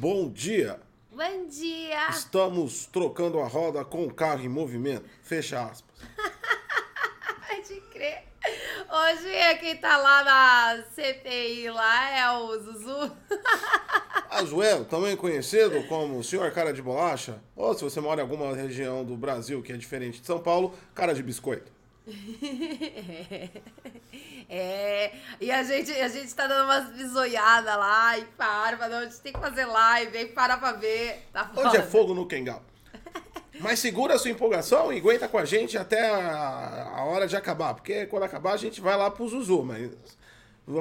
Bom dia. Bom dia. Estamos trocando a roda com o carro em movimento. Fecha aspas. Pode crer. Hoje é quem tá lá na CPI lá é o Zuzu. Azuelo, também conhecido como senhor cara de bolacha, ou se você mora em alguma região do Brasil que é diferente de São Paulo, cara de biscoito. É, e a gente, a gente tá dando umas bisoiadas lá e para, mas a gente tem que fazer live, aí para pra ver. Tá Hoje é fogo no Kengal. Mas segura a sua empolgação e aguenta com a gente até a, a hora de acabar, porque quando acabar a gente vai lá pro Zuzu, mas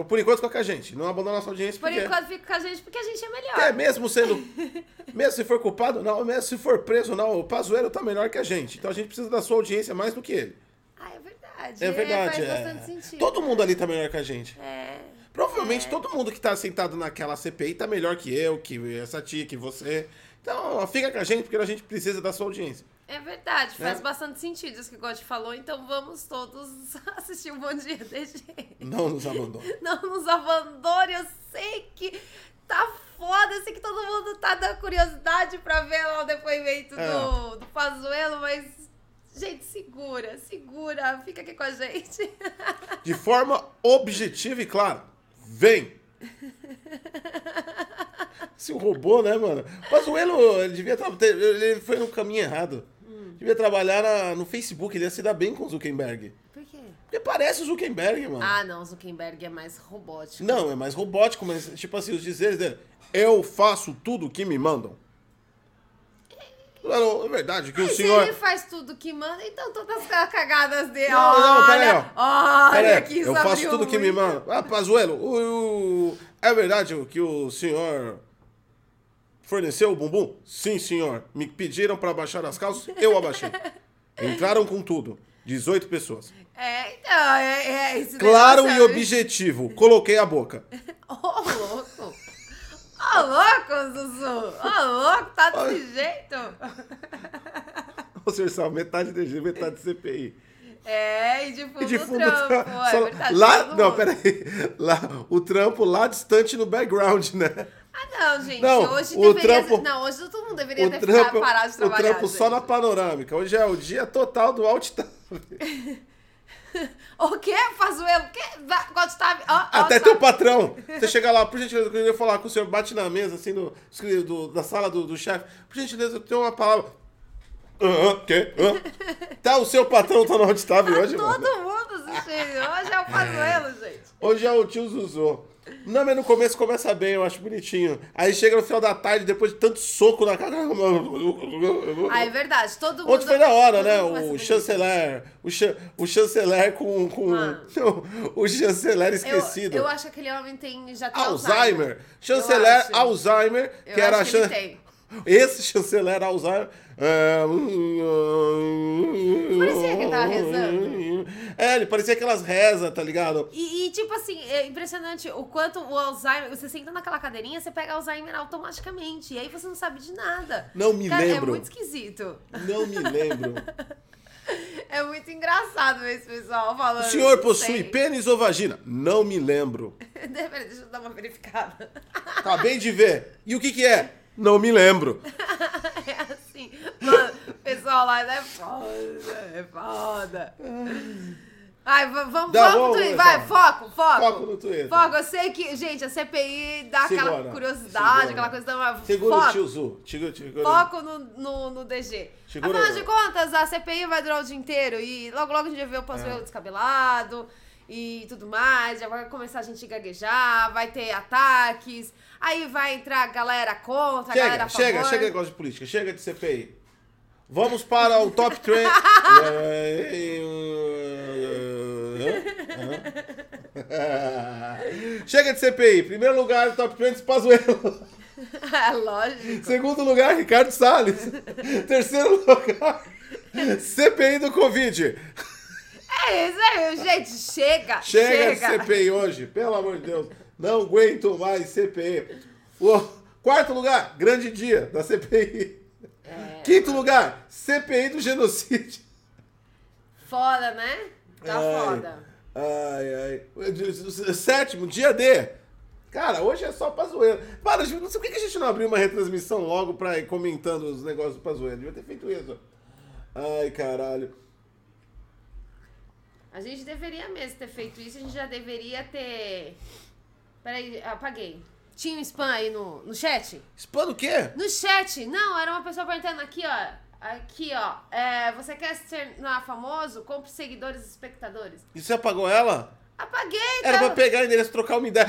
por enquanto fica com a gente, não abandona nossa audiência, Por porque enquanto fica com a gente porque a gente é melhor. é mesmo sendo, mesmo se for culpado não, mesmo se for preso não, o Pazuello tá melhor que a gente, então a gente precisa da sua audiência mais do que ele. Ah, é verdade. É verdade, faz é. bastante sentido. Todo mundo ali tá melhor que a gente. É. Provavelmente todo mundo que tá sentado naquela CPI tá melhor que eu, que essa tia, que você. Então, fica com a gente, porque a gente precisa da sua audiência. É verdade, faz É. bastante sentido isso que o God falou, então vamos todos assistir um bom dia DG. Não nos abandone. Não nos abandone, eu sei que tá foda, eu sei que todo mundo tá dando curiosidade pra ver lá o depoimento É. do, do Pazuello, mas, gente, segura, segura, fica aqui com a gente. De forma objetiva e clara. Vem! Esse robô, né, mano? Mas o Elo, ele devia ter- ele foi no caminho errado. Devia trabalhar na- no Facebook, ele ia se dar bem com o Zuckerberg. Por quê? Porque parece o Zuckerberg, mano. Ah, não, o Zuckerberg é mais robótico. Não, é mais robótico, mas tipo assim, os dizeres dele. Eu faço tudo o que me mandam. Não, é verdade que o senhor. ele faz tudo que manda, então todas as cagadas dele. Não, não, pera aí, olha, olha Pera que isso eu faço tudo que me muito. mandam. Ah, Pazuelo, o, o- é verdade que o senhor forneceu o bumbum? Sim, senhor. Me pediram para abaixar as calças, eu abaixei. Entraram com tudo. 18 pessoas. É, então, é, é esse Claro e objetivo. Coloquei a boca. Ô, louco! Ô, louco, Zuzu! Ô, louco, tá desse jeito? O senhor sabe, metade DG, metade CPI. É, e de fundo, E de fundo trampo, trampo, é só- verdade. lá, não, peraí. Lá, o trampo lá distante no background, né? Ah, não, gente, Não, hoje o deveria... trampo- Não, hoje todo mundo deveria O ter trampo, ficado parado de o trabalhar, trampo só gente. na panorâmica. Hoje é o dia total do alt. O quê? Pazuelo? O quê? Va- God tá... Ó, ó, Até tá- teu patrão. Você chega lá, por gentileza, eu queria falar com o senhor, bate na mesa, assim, do, do- da sala do, do chefe. Por gentileza, eu tenho uma palavra. Aham, o quê? Hã? Tá, o seu patrão tá no alt tab hoje, mano. Todo mundo assistindo. Hoje é o Pazuelo, gente. Hoje é o tio Zuzu. Não, mas no começo começa bem, eu acho bonitinho. Aí chega no final da tarde, depois de tanto soco na cara. Ah, é verdade. Todo mundo... Ontem foi da hora, né? O chanceler. O, cha, o chanceler com. com Mano. o chanceler Eu, esquecido. eu acho que aquele homem tem... Já tem Alzheimer. Eu Chanceler. Alzheimer, Eu que era chan... Esse chanceler Alzheimer. É, Parecia que ele tava rezando. É, ele parecia aquelas rezas, tá ligado? E, e, tipo assim, é impressionante o quanto o Alzheimer. Você senta naquela cadeirinha, você pega Alzheimer automaticamente. E aí você não sabe de nada. Não me Cara, lembro. É muito esquisito. Não me lembro. É muito engraçado esse pessoal falando. O senhor possui sei. pênis ou vagina? Não me lembro. Deixa eu dar uma verificada. Acabei de ver. E o que que é? Não me lembro. É. Mano, o pessoal lá é foda. É foda. Ai, va- vamos, Dá, vamos pro Twitter. Vai, foco, foco. Foco no Twitter. Foco, eu sei que, gente, a CPI dá aquela Segura, curiosidade, segura. aquela coisa da. Segura foco. o tio Zu. Segura, segura. Foco no, no, no DG. Segura- Afinal de contas, a CPI vai durar o dia inteiro e logo logo a gente vai ver o É. Pazuello descabelado e tudo mais. Já vai começar a gente gaguejar, vai ter ataques. Aí vai entrar a galera contra, a galera a Chega, chega, favor. chega de negócio de política, chega de CPI. Vamos para o top trend. chega de CPI. Primeiro lugar, top trend, Pazuello. é lógico. Segundo lugar, Ricardo Salles. Terceiro lugar, CPI do Covid. É isso aí, gente. Chega. Chega, Chega. de CPI hoje, pelo amor de Deus. Não aguento mais CPI. O quarto lugar, grande dia da CPI. É. Quinto lugar, CPI do genocídio. Foda, né? Tá Ai, foda. Ai, ai. Sétimo, dia D. Cara, hoje é só pra zoeira. Para, não sei por que a gente não abriu uma retransmissão logo pra ir comentando os negócios pra zoeira. Devia ter feito isso. Ai, caralho. A gente deveria mesmo ter feito isso, a gente já deveria ter. Peraí, apaguei. Tinha um spam aí no, no chat? Spam do quê? No chat! Não, era uma pessoa perguntando aqui, ó. Aqui, ó. É, você quer se tornar famoso? Compre seguidores e espectadores. E você apagou ela? Apaguei, Era tá? pra pegar o endereço e trocar uma ideia.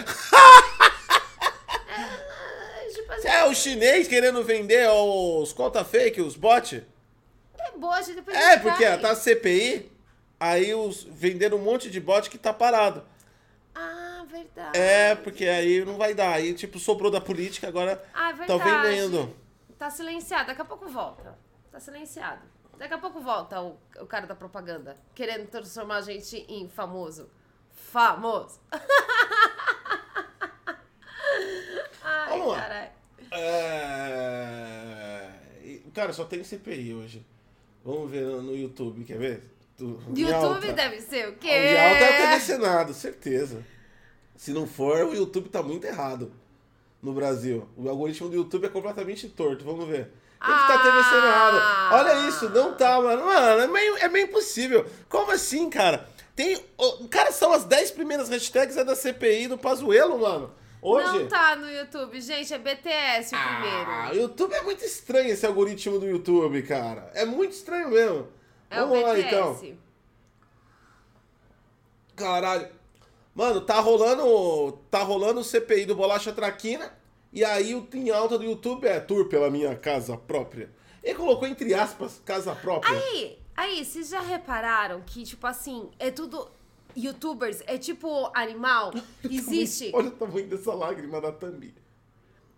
É, tipo assim, é o chinês querendo vender os conta fake, os bot? é gente, depois É, porque cai. tá CPI, aí os venderam um monte de bot que tá parado. Verdade. É, porque aí não vai dar. Aí, tipo, sobrou da política, agora Ah, é tá vendendo. Tá silenciado, daqui a pouco volta. Tá silenciado. Daqui a pouco volta o, o cara da propaganda, querendo transformar a gente em famoso. Famoso. Ai, Vamos lá. caralho. É... Cara, só tem CPI hoje. Vamos ver no, YouTube, quer ver? Do- YouTube alta. deve ser o quê? O de alta é TV Senado, certeza. Se não for, o YouTube tá muito errado no Brasil. O algoritmo do YouTube é completamente torto. Vamos ver. Tem que estar tá TV Ah! Senado. Olha isso, não tá, mano. Mano, é meio, é meio impossível. Como assim, cara? Tem. o- Cara, são as 10 primeiras hashtags é da CPI do Pazuelo, mano. Hoje. Não tá no YouTube, gente, é BTS o Ah, primeiro. o YouTube é muito estranho esse algoritmo do YouTube, cara. É muito estranho mesmo. É Vamos o lá, BTS. então. Caralho. Mano, tá rolando. Tá rolando o CPI do Bolacha Traquina. E aí o em alta do YouTube é tour pela minha casa própria. Ele colocou entre aspas, casa própria. Aí, aí, vocês já repararam que, tipo assim, é tudo. Youtubers é tipo animal? Existe. Olha o tamanho dessa lágrima da Thumb.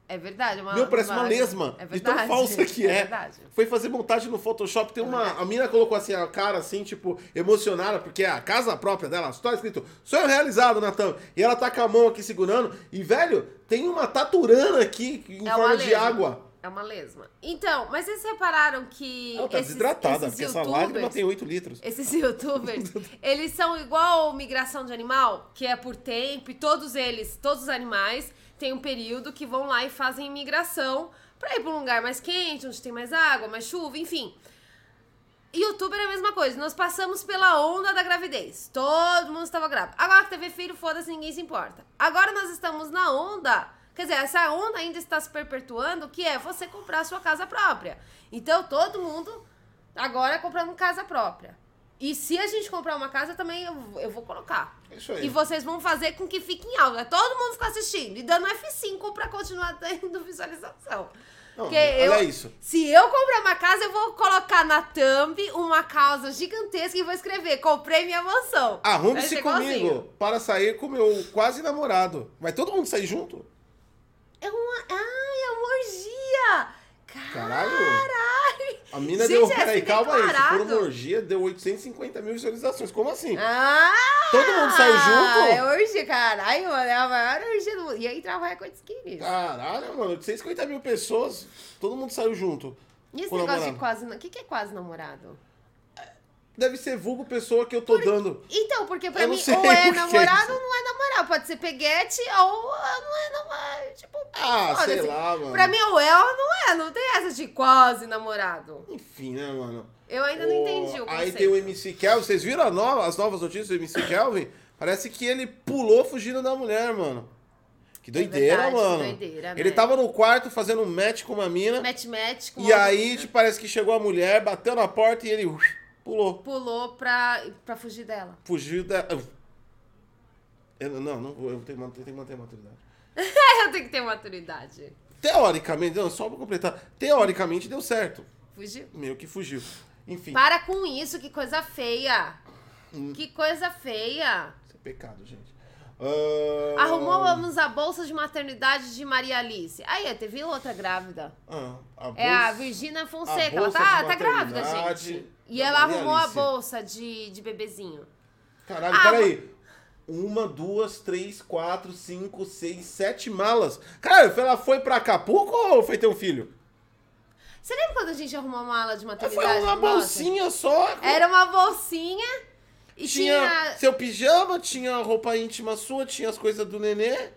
É verdade, uma. Meu, parece uma lesma. É de tão verdade. falsa que é. verdade. Foi fazer montagem no Photoshop. Tem uma. verdade. A mina colocou assim a cara assim, tipo, emocionada, porque é a casa própria dela. Só tá escrito sonho realizado, Natan. E ela tá com a mão aqui segurando. E, velho, tem uma taturana aqui em É forma uma de água. É uma lesma. Então, mas vocês repararam que. Ela tá esses, desidratada, esses porque essa lágrima tem 8 litros. Esses youtubers, eles são igual migração de animal, que é por tempo, e todos eles, todos os animais, têm um período que vão lá e fazem migração pra ir pra um lugar mais quente, onde tem mais água, mais chuva, enfim. Youtuber é a mesma coisa. Nós passamos pela onda da gravidez. Todo mundo estava grávido. Agora que teve filho, foda-se, ninguém se importa. Agora nós estamos na onda. Quer dizer, essa onda ainda está se perpetuando, que é você comprar sua casa própria. Então, todo mundo agora comprando casa própria. E se a gente comprar uma casa, também eu, eu vou colocar. Isso aí. E vocês vão fazer com que fique em alta. Todo mundo ficar assistindo e dando F5 pra continuar tendo visualização. Não, Porque eu, isso. Se eu comprar uma casa, eu vou colocar na thumb uma casa gigantesca e vou escrever: comprei minha mansão. Arrume-se comigo igualzinho. para sair com meu quase namorado. Vai todo mundo sair junto? É uma. Ai, é uma orgia! Caralho. Caralho! A mina Gente, deu. é Peraí, assim calma aí. Se for uma orgia, deu 850 mil visualizações. Como assim? Ah! Todo mundo saiu junto? É orgia, caralho, mano. É a maior orgia do mundo. E aí entrava recorde skinny. Caralho, mano, 850 mil pessoas, todo mundo saiu junto. E esse negócio de namorado. quase. O que, que é quase namorado? Deve ser vulgo pessoa que eu tô dando. Então, porque pra Eu mim, ou o é é namorado ou não é namorado. Pode ser peguete ou não é namorado. Tipo, Ah, sei foda-se. lá, mano. Pra mim, ou é ou não é. Não tem essa de quase namorado. Enfim, né, mano? Eu ainda não entendi o Aí conceito. tem o MC Kelvin. Vocês viram nova- as novas notícias do MC Kelvin? Parece que ele pulou fugindo da mulher, mano. Que doideira, verdade, mano. doideira, ele né? tava no quarto fazendo um match com uma mina. Match, match. Com E aí, tipo, parece que chegou a mulher, bateu na porta e ele pulou. Pulou pra, pra fugir dela. Fugiu da. Eu, não, não. Eu tenho, que manter- eu tenho que manter a maturidade. eu tenho que ter maturidade. Teoricamente, não, só pra completar. Teoricamente deu certo. Fugiu. Meio que fugiu. Enfim, Para com isso, que coisa feia. Hum. Que coisa feia. isso é pecado, gente. Ah, Arrumamos a bolsa de maternidade de Maria Alice. Aí, teve outra grávida. ah, a É a bolsa- Virgínia a Fonseca. Ela bolsa tá, tá grávida, gente. E ela Maria arrumou a Alice. bolsa de, de bebezinho. Caralho, Ah, peraí. Uma, duas, três, quatro, cinco, seis, sete malas. Caralho, ela foi pra Acapulco ou foi ter um filho? Você lembra quando a gente arrumou uma mala de Foi maternidade? uma Nossa. bolsinha só. Era uma bolsinha e tinha, tinha... seu pijama, tinha roupa íntima sua, tinha as coisas do nenê.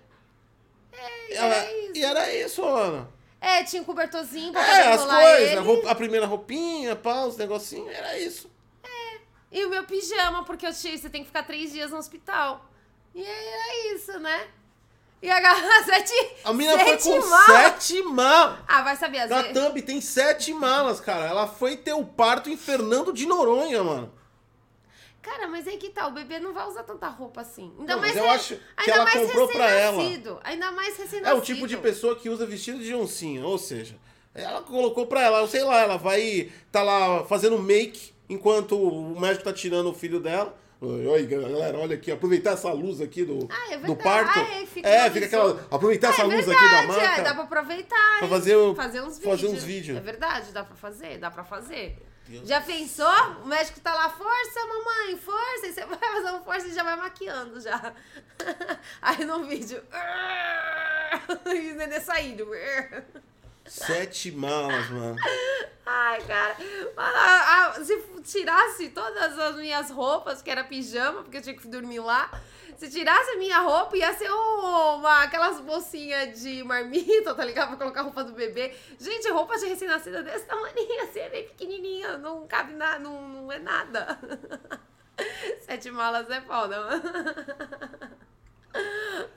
É, e era isso. E era isso, mano. É, tinha um cobertorzinho pra É, as coisas, a, primeira roupinha, pá, os negocinhos, era isso. E o meu pijama, porque eu tinha, você tem que ficar três dias no hospital. E era isso, né? E a garrafa sete. A mina foi sete com malas. sete malas. Ah, vai saber, às Na vezes. thumb tem sete malas, cara. Ela foi ter o parto em Fernando de Noronha, mano. Cara, mas aí que tá, o bebê não vai usar tanta roupa assim. Ainda Não, mais mas eu re- acho que ela comprou pra ela. Ainda mais É recém-nascido. o tipo de pessoa que usa vestido de oncinha, ou seja, ela colocou pra ela, sei lá, ela vai tá lá fazendo make enquanto o médico tá tirando o filho dela. Oi, galera, olha aqui, aproveitar essa luz aqui do, Ah, é do parto. Ah, é, fica é, fica aquela. Aproveitar essa Ah, é luz aqui da marca. É, dá pra aproveitar. Pra fazer fazer uns fazer vídeos. uns vídeos. É verdade, dá pra fazer, dá pra fazer. Deus já pensou? O médico tá lá, força, mamãe, força. E você vai fazer um força e já vai maquiando já. Aí no vídeo. E o nenê saindo. Sete malas, mano. Ai, cara. Se tirasse todas as minhas roupas, que era pijama, porque eu tinha que dormir lá. Se tirasse a minha roupa, ia ser uma, aquelas bolsinhas de marmita, tá ligado? Pra colocar a roupa do bebê. Gente, roupa de recém-nascida desse tamanho, assim, é bem pequenininha. Não cabe nada, não, não é nada. Sete malas é foda, mano.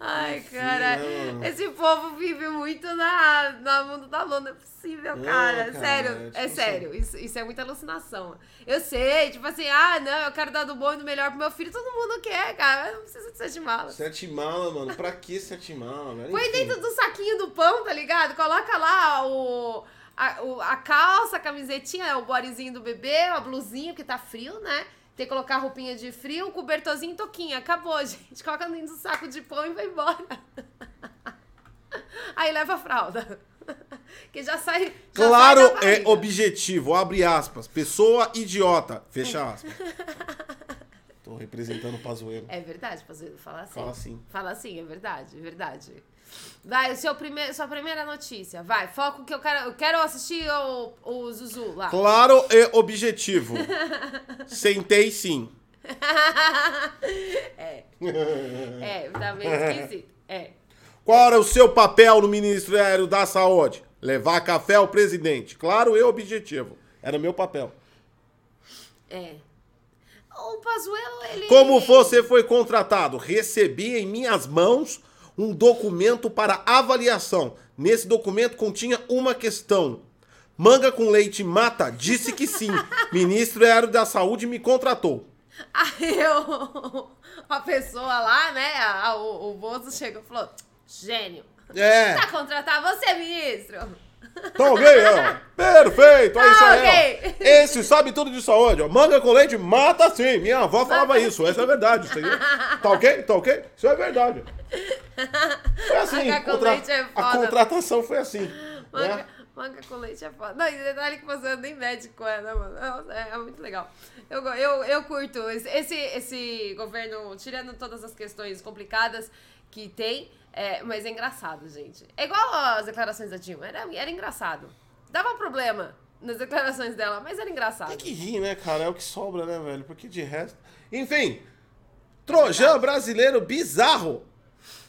Ai, cara. não. Esse povo vive muito na, no mundo da. Não é possível, Não, cara. cara, sério, é é sério. Isso, isso é muita alucinação. Eu sei, tipo assim, ah, não, eu quero dar do bom e do melhor pro meu filho. Todo mundo quer, cara. Eu não preciso de sete malas. Sete malas, mano. Pra que sete malas, velho? Põe dentro do saquinho do pão, tá ligado? Coloca lá o. A, o- a calça, a camisetinha, o bodyzinho do bebê, a blusinha, porque tá frio, né? Tem que colocar roupinha de frio, cobertorzinho e toquinha. Acabou, gente. Coloca dentro do saco de pão e vai embora. Aí leva a fralda. Que já sai. já Claro, sai é objetivo. Abre aspas. Pessoa idiota. Fecha aspas. Tô representando o Pazuello. É verdade, Pazuello, fala assim. Fala assim. Fala assim, é verdade, é verdade. Vai, o seu primeiro, sua primeira notícia. Vai, foco que eu quero. Eu quero assistir o, o Zuzu lá. Claro e objetivo. Sentei sim. é. É, tá meio esquisito. É. Qual era o seu papel no Ministério da Saúde? Levar café ao presidente. Claro e objetivo. Era o meu papel. É. O Pazuello, ele. Como você foi contratado? Recebi em minhas mãos um documento para avaliação. Nesse documento continha uma questão. Manga com leite mata? Disse que sim. Ministério da Saúde me contratou. Aí eu, a pessoa lá, né? a- o, o Bozo chegou e falou: Gênio, É, tá contratar você, ministro? tá ok, ó. Perfeito, é isso Tá aí, ok. ó. Esse sabe tudo de saúde, ó. Manga com leite mata sim. Minha avó falava isso, essa é verdade. Isso aí. Tá ok? Tá ok? Isso é verdade. Foi assim. Manga com contra- leite é A foda. contratação foi assim. Manga, né? manga com leite é foda. Não, e detalhe que você nem médico é, né, mano? É, é muito legal. Eu, eu, eu curto esse, esse, esse governo, tirando todas as questões complicadas que tem, é, mas é engraçado, gente. É igual as declarações da Dilma, era, era engraçado. Dava problema nas declarações dela, mas era engraçado. Tem que rir, né, cara? É o que sobra, né, velho? Porque de resto. Enfim. Trojan brasileiro bizarro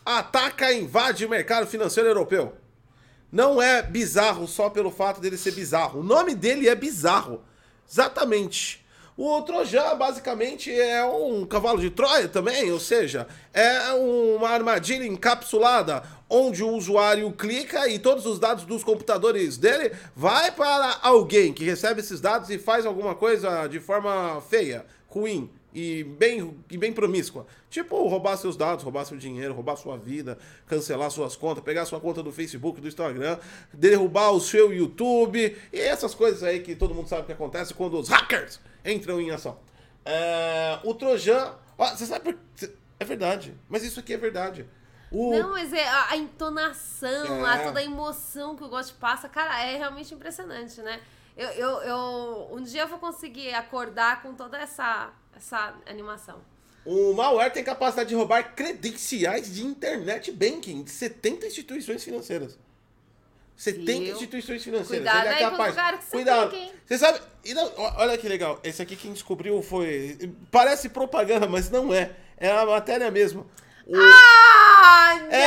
ataca e invade o mercado financeiro europeu. Não é bizarro só pelo fato dele ser bizarro. O nome dele é bizarro. Exatamente. O Trojan, basicamente, é um cavalo de Troia também, ou seja, é uma armadilha encapsulada onde o usuário clica e todos os dados dos computadores dele vai para alguém que recebe esses dados e faz alguma coisa de forma feia, ruim e bem, e bem promíscua. Tipo, roubar seus dados, roubar seu dinheiro, roubar sua vida, cancelar suas contas, pegar sua conta do Facebook, do Instagram, derrubar o seu YouTube e essas coisas aí que todo mundo sabe que acontece quando os hackers entram em ação. É, o Trojan. Ó, você sabe por. É verdade. Mas isso aqui é verdade. O, Não, mas é a, a entonação, É. a, toda a emoção que o Gosto passa, cara, é realmente impressionante, né? Eu, eu, eu- um dia eu vou conseguir acordar com toda essa, essa animação. o malware tem capacidade de roubar credenciais de internet banking de 70 instituições financeiras. 70 Viu? instituições financeiras. Cuidado Ele é aí capaz. lugares que você Cuidado. hein? Você sabe. não, olha que legal. Esse aqui quem descobriu foi. Parece propaganda, mas não é. É a matéria mesmo. O- Ah, não! É,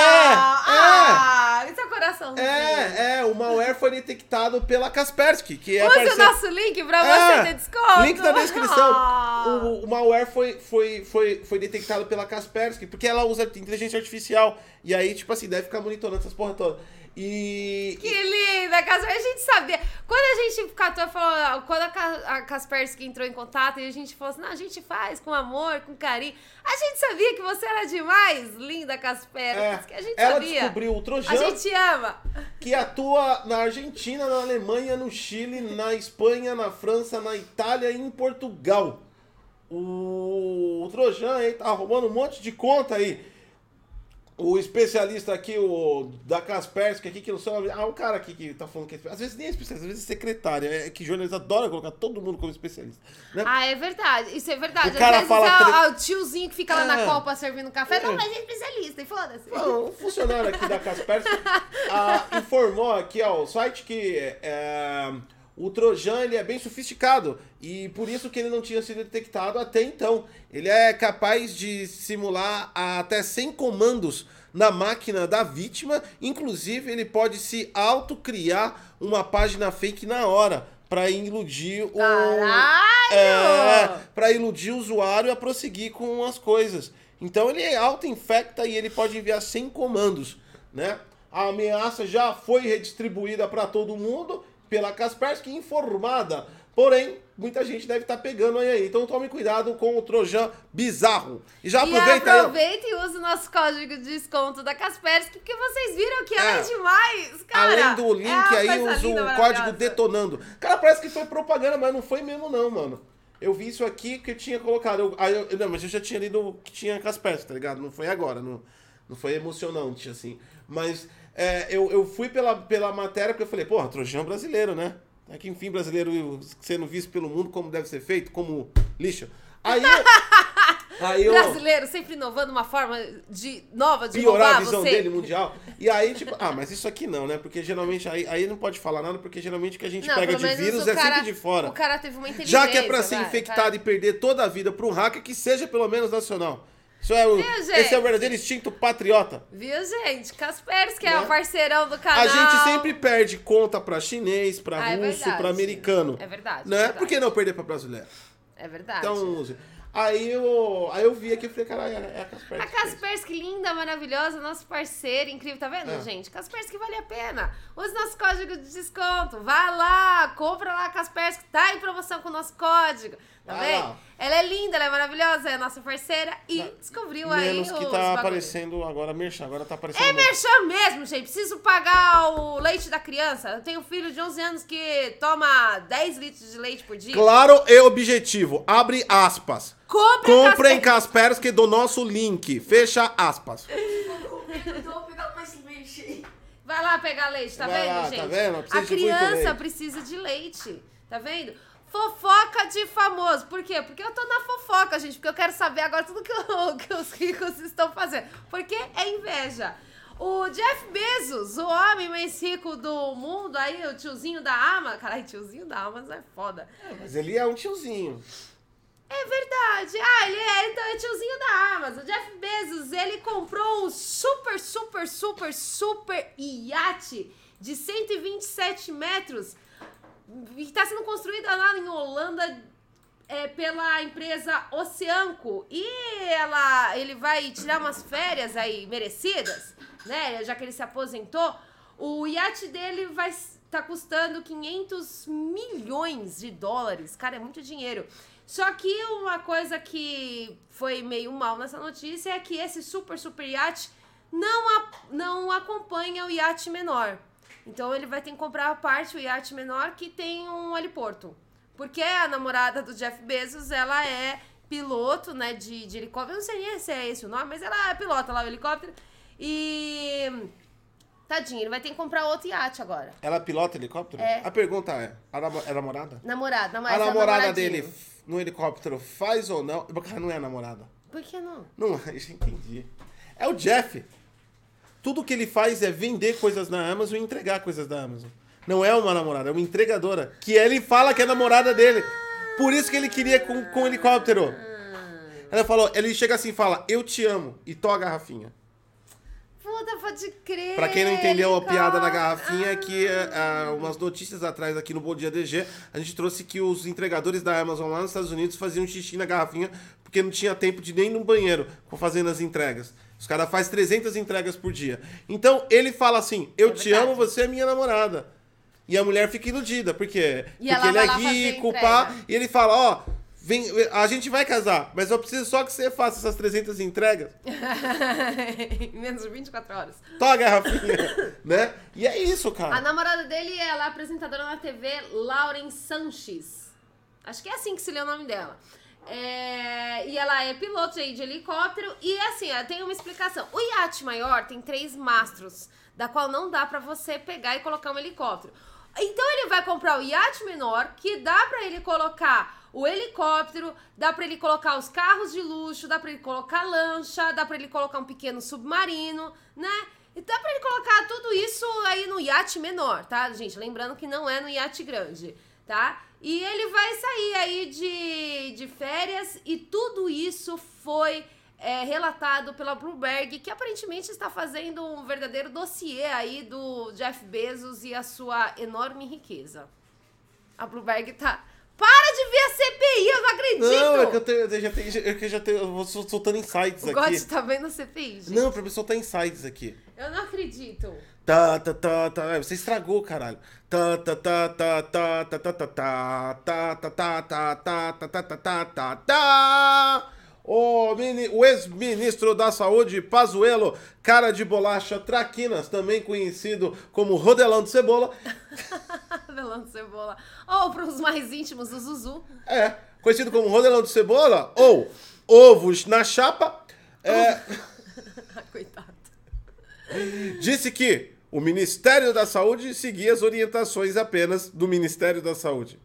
Ah, esse é o coraçãozinho. É, é, o malware foi detectado pela Kaspersky, que é Use o parceira- nosso link pra É, você ter desconto. Link na descrição. Ah. O, o malware foi, foi, foi, foi detectado pela Kaspersky, porque ela usa inteligência artificial. E aí, tipo assim, deve ficar monitorando essas porra toda. E. Que linda, Kaspersky. A gente sabia. Quando a gente catou, falou, quando a, Ka- a Kaspersky entrou em contato e a gente falou assim, não, a gente faz com amor, com carinho. A gente sabia que você era demais, linda Kaspersky. que a gente É, ela sabia. descobriu o Trojan, A gente ama. que atua na Argentina, na Alemanha, no Chile, na Espanha, na França, na Itália e em Portugal. O, o Trojan aí tá roubando um monte de conta aí. O especialista aqui, o da Kaspersky aqui, que não sabe. Ah, o cara aqui que tá falando que é Às vezes nem é especialista, às vezes é secretária. É que jornalista adora colocar todo mundo como especialista. Né? Ah, é verdade. Isso é verdade. O cara Às vezes fala é tre- é o tiozinho que fica lá É. na copa servindo café. Não, É. mas é especialista, e foda-se. Não, um funcionário aqui da Kaspersky ah, informou aqui, ó, o site que é, o Trojan ele é bem sofisticado e por isso que ele não tinha sido detectado até então. Ele é capaz de simular até 100 comandos na máquina da vítima, inclusive ele pode se autocriar uma página fake na hora para iludir o Caralho! é, para iludir o usuário a prosseguir com as coisas. Então ele auto-infecta e ele pode enviar 100 comandos, né? A ameaça já foi redistribuída para todo mundo pela Kaspersky informada. Porém, muita gente deve estar pegando aí, aí. Então tome cuidado com o Trojan bizarro. E já E aproveita aí. ó. aproveita e usa o nosso código de desconto da Kaspersky, porque vocês viram que ela é, É. demais, cara. Além do link É aí, usa o código detonando. Cara, parece que foi propaganda, mas não foi mesmo não, mano. Eu vi isso aqui que eu tinha colocado. Eu, aí eu- não, mas eu já tinha lido que tinha Kaspersky, tá ligado? Não foi agora, não, não foi emocionante, assim. Mas é, eu, eu fui pela, pela matéria porque eu falei, porra, Trojan brasileiro, né? É que, enfim, brasileiro sendo visto pelo mundo como deve ser feito, como lixo. Aí eu... aí eu Brasileiro sempre inovando uma forma de, nova de piorar a visão você. dele mundial. E aí, tipo, ah, mas isso aqui não, né? Porque geralmente aí, aí não pode falar nada, porque geralmente o que a gente Não, pega de vírus é cara- sempre de fora. O cara teve uma inteligência. Já que é pra ser vai, infectado vai. e perder toda a vida pra um hacker, que seja pelo menos nacional. Isso é o, Viu, esse é o verdadeiro instinto patriota. Viu, gente? Kaspersky é Né? o parceirão do canal. A gente sempre perde conta pra chinês, pra Ah, é russo, verdade. pra americano. É verdade, Né? é verdade. Por que não perder pra brasileiro? É verdade. Então. Aí eu, aí eu vi aqui e falei, caralho, é a Kaspersky. A Kaspersky, linda, maravilhosa, nosso parceiro, incrível, tá vendo, É. gente? Kaspersky vale a pena. Use nosso código de desconto. Vai lá, compra lá a Kaspersky, tá em promoção com o nosso código. Tá vendo? lá. Ela é linda, ela é maravilhosa, é a nossa parceira e descobriu aí Menos que os tá bagulho. aparecendo agora, merchan, agora tá aparecendo... É merchan mesmo, gente. Preciso pagar o leite da criança. Eu tenho um filho de 11 anos que toma 10 litros de leite por dia. Claro e objetivo. Abre aspas. Compre Comprem Kaspersky. Kaspersky do nosso link. Fecha aspas. Vou pegar mais leite. Vai lá pegar leite, tá Vai vendo, lá, gente? tá vendo? A Precisa de muito criança leite. precisa de leite, tá vendo? Fofoca de famoso. Por quê? Porque eu tô na fofoca, gente. Porque eu quero saber agora tudo que, o- que os ricos estão fazendo. Porque é inveja. O Jeff Bezos, o homem mais rico do mundo, aí, o tiozinho da Amazon. Caralho, tiozinho da Amazon é foda. Mas ele é um tiozinho. É verdade. Ah, ele é, então é tiozinho da Amazon. Jeff Bezos, ele comprou um super, super, super, super iate de 127 metros que está sendo construído lá em Holanda é, pela empresa Oceanco. E ela, ele vai tirar umas férias aí merecidas, né? Já que ele se aposentou. O iate dele vai estar custando 500 milhões de dólares. Cara, é muito dinheiro. Só que uma coisa que foi meio mal nessa notícia é que esse super, super iate não, a- não acompanha o iate menor. Então ele vai ter que comprar a parte, o iate menor, que tem um heliporto. Porque a namorada do Jeff Bezos, ela é piloto, né, de, de helicóptero. Eu não sei nem se é esse o nome, mas ela é pilota lá o helicóptero. E... Tadinho, ele vai ter que comprar outro iate agora. Ela pilota helicóptero? É. A pergunta é, a namo- é namorada? Namorada, a namorada. namorada dele no helicóptero faz ou não? Porque não é namorada. Por que não? Não, eu já entendi. É o Jeff. Tudo que ele faz é vender coisas na Amazon e entregar coisas da Amazon. Não é uma namorada, é uma entregadora. Que ele fala que é namorada dele. Por isso que ele queria com, com o helicóptero. Ela falou, ele chega assim e fala, eu te amo, e to a garrafinha. Puta, pode crer. Pra quem não entendeu a piada da garrafinha, é que ah, umas notícias atrás aqui no Bom Dia DG, a gente trouxe que os entregadores da Amazon lá nos Estados Unidos faziam xixi na garrafinha porque não tinha tempo de nem ir no banheiro pra fazendo as entregas. Os caras fazem 300 entregas por dia. Então ele fala assim: Eu É te amo, você é minha namorada. E a mulher fica iludida, porque, E porque ele é rico, pá, e ele fala: Ó, vem, a gente vai casar, mas eu preciso só que você faça essas 300 entregas. em menos de 24 horas. Tó a garrafinha, né? E é isso, cara. A namorada dele é lá, apresentadora na TV, Lauren Sanches. Acho que é assim que se lê o nome dela. É, e ela é piloto de helicóptero. E assim, tem uma explicação. O iate maior tem três mastros, da qual não dá pra você pegar e colocar um helicóptero. Então ele vai comprar o iate menor, que dá pra ele colocar o helicóptero, dá pra ele colocar os carros de luxo, dá pra ele colocar lancha, dá pra ele colocar um pequeno submarino, né? E dá pra ele colocar tudo isso aí no iate menor, tá, gente? Lembrando que não é no iate grande, tá? E ele vai sair aí de, de férias e tudo isso foi é, relatado pela Bloomberg, que aparentemente está fazendo um verdadeiro dossiê aí do Jeff Bezos e a sua enorme riqueza. A Bloomberg tá. Para de ver a CPI, eu não acredito! Não, é que eu, tenho, eu já tenho, é que eu já tenho, eu vou sol- soltando insights o aqui. God tá vendo a CPI, gente. Não, pra mim soltar insights aqui. Eu não acredito. Tá, tá, tá, tá. É, Você estragou, caralho. Tá, tá, tá, tá, tá, tá, tá, tá, tá, tá, tá, tá, tá, tá, tá, tá, tá, tá, tá, tá. O, o ex-ministro da Saúde, Pazuello, cara de bolacha Traquinas, também conhecido como Rodelão de Cebola, Velando cebola. Ou pros mais íntimos, o Zuzu. é, conhecido como Rodelão de Cebola, ou ovos na chapa, é, Coitado. Disse que o Ministério da Saúde seguia as orientações apenas do Ministério da Saúde.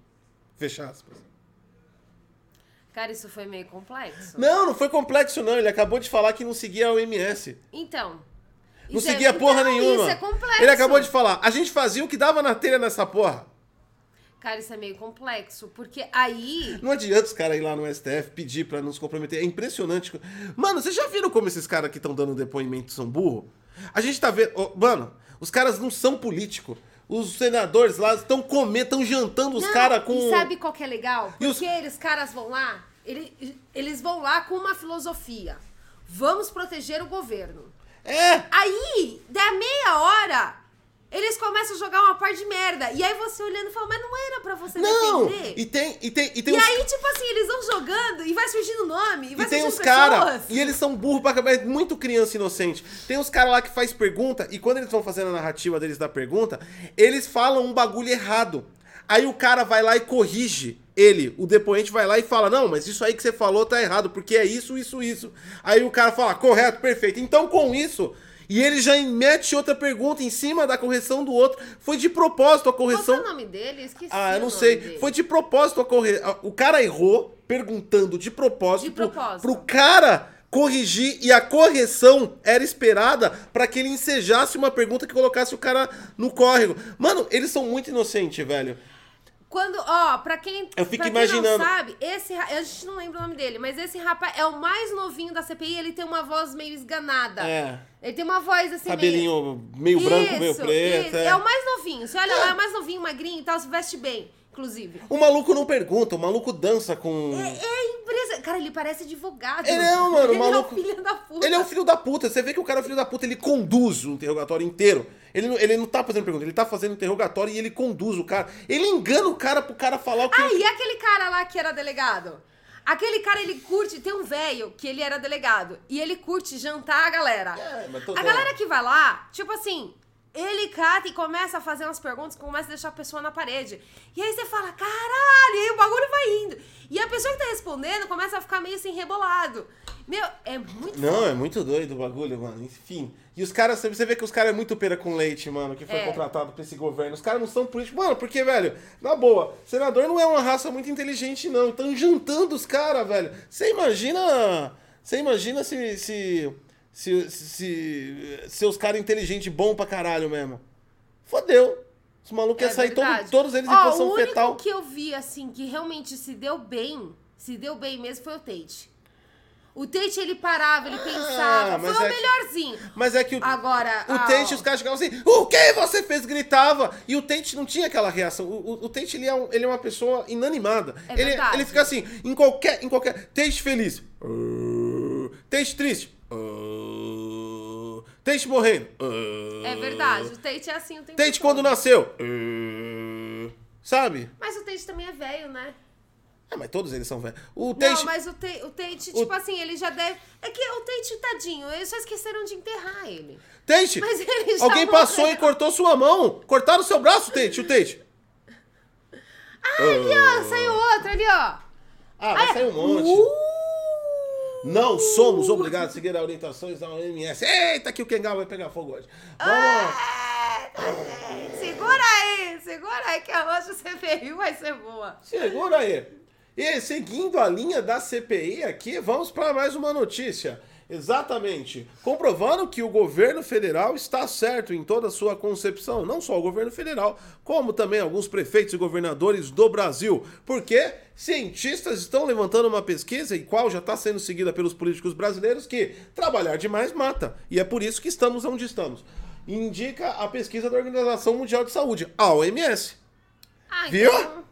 Fecha aspas. Cara, isso foi meio complexo. Não, não foi complexo, não. Ele acabou de falar que não seguia a OMS. Então. Não é- seguia porra então, nenhuma. Isso é complexo. Ele acabou de falar. A gente fazia o que dava na telha nessa porra. Cara, isso é meio complexo, porque aí. Não adianta os caras ir lá no STF pedir pra nos comprometer. É impressionante. Mano, vocês já viram como esses caras que estão dando depoimento são burro? A gente tá vendo. Ô, mano, os caras não são políticos. Os senadores lá estão comendo, estão jantando os caras com. E sabe qual que é legal? E os- Porque eles caras vão lá, ele- eles vão lá com uma filosofia. Vamos proteger o governo. É! Aí, da meia hora, eles começam a jogar uma par de merda. E aí você olhando e fala, mas não era pra você Não! defender. E tem, e tem, e tem E uns aí, tipo assim, eles vão jogando e vai surgindo nome, e vai E tem os caras, e eles são burros pra caramba, é muito criança inocente. Tem os caras lá que faz pergunta, e quando eles vão fazendo a narrativa deles da pergunta, eles falam um bagulho errado. Aí o cara vai lá e corrige ele, o depoente vai lá e fala: Não, mas isso aí que você falou tá errado, porque é isso, isso, isso. Aí o cara fala: Correto, perfeito. Então com isso. E ele já mete outra pergunta em cima da correção do outro. Foi de propósito a Qual que é correção. o nome dele? Esqueci Ah, eu não sei. dele. Foi de propósito a correr. O cara errou perguntando de propósito, De pro- propósito. Pro, cara corrigir e a correção era esperada pra que ele ensejasse uma pergunta que colocasse o cara no córrego. Mano, eles são muito inocentes, velho. Quando, ó, pra quem, Eu fico pra quem imaginando. não sabe, esse, a gente não lembra o nome dele, mas esse rapaz é o mais novinho da CPI, ele tem uma voz meio esganada. É. Ele tem uma voz assim Cabelinho meio branco, meio Isso, preto. isso. é. É o mais novinho. Você olha lá, é o mais novinho, magrinho e tal, se veste bem, inclusive. O maluco não pergunta, o maluco dança com. É impressionante. Cara, ele parece advogado. Ele é, mano, ele maluco. é o filho da puta. Ele é um filho da puta. Você vê que o cara é filho da puta, ele conduz o interrogatório inteiro. Ele não, ele não tá fazendo pergunta, ele tá fazendo interrogatório e ele conduz o cara. Ele engana o cara pro cara falar o que. Ah, e aquele cara lá que era delegado? Aquele cara, ele curte, tem um velho que ele era delegado, e ele curte jantar a galera. É, mas tô- A galera que vai lá, tipo assim, ele cata e começa a fazer umas perguntas, começa a deixar a pessoa na parede. E aí você fala, caralho, e aí o bagulho vai indo. E a pessoa que tá respondendo começa a ficar meio assim, rebolado. Meu, é muito Não, é muito doido o bagulho, mano. Enfim. E os caras, você vê que os caras é muito pera com leite, mano, que foi É. contratado pra esse governo. Os caras não são políticos. Mano, porque, velho, na boa, senador não é uma raça muito inteligente, não. Estão jantando os caras, velho. Você imagina. Você imagina se. se. Se. se, se os caras inteligentes bom pra caralho mesmo. Fodeu. Os malucos iam sair todo- É todos eles em posição o único fetal. que eu vi, assim, que realmente se deu bem, se deu bem mesmo, foi o Tate. O Tate, ele parava, ele pensava. Ah, mas Foi o é que- melhorzinho. Mas é que o, Agora. o ah, Tate, os caras chegavam assim, o que você fez? Gritava. E o Tate não tinha aquela reação. O, o, o Tate, ele é, um- ele é uma pessoa inanimada. É ele, verdade. ele fica assim, em qualquer, em qualquer... Tate feliz. Tate triste. Tate morrendo. Uh, É verdade. O Tate é assim o tempo Tate todo. quando nasceu. Uh, sabe? Mas o Tate também é velho, né? É, mas todos eles são velhos. O Tate... Não, mas o, Tate, o Tate, O- tipo assim, ele já deve. É que o Tate, tadinho, eles só esqueceram de enterrar ele. Tate, Mas ele já alguém passou morreu. e cortou sua mão. Cortaram seu braço, Tate, o Tate. Ah, ali, ó, saiu outro ali, ó. Ah, vai sair um monte. Uh! Não somos obrigados a seguir as orientações da OMS. Eita, que o Kengal vai pegar fogo hoje. Vamos. É, Segura aí, segura aí, que a hoje o CPI vai ser boa. Segura aí. E seguindo a linha da CPI aqui, vamos para mais uma notícia. Exatamente. Comprovando que o governo federal está certo em toda a sua concepção. Não só o governo federal, como também alguns prefeitos e governadores do Brasil. Porque cientistas estão levantando uma pesquisa, e qual já está sendo seguida pelos políticos brasileiros, que trabalhar demais mata. E é por isso que estamos onde estamos. Indica a pesquisa da Organização Mundial de Saúde, a OMS. Ah, Viu? então-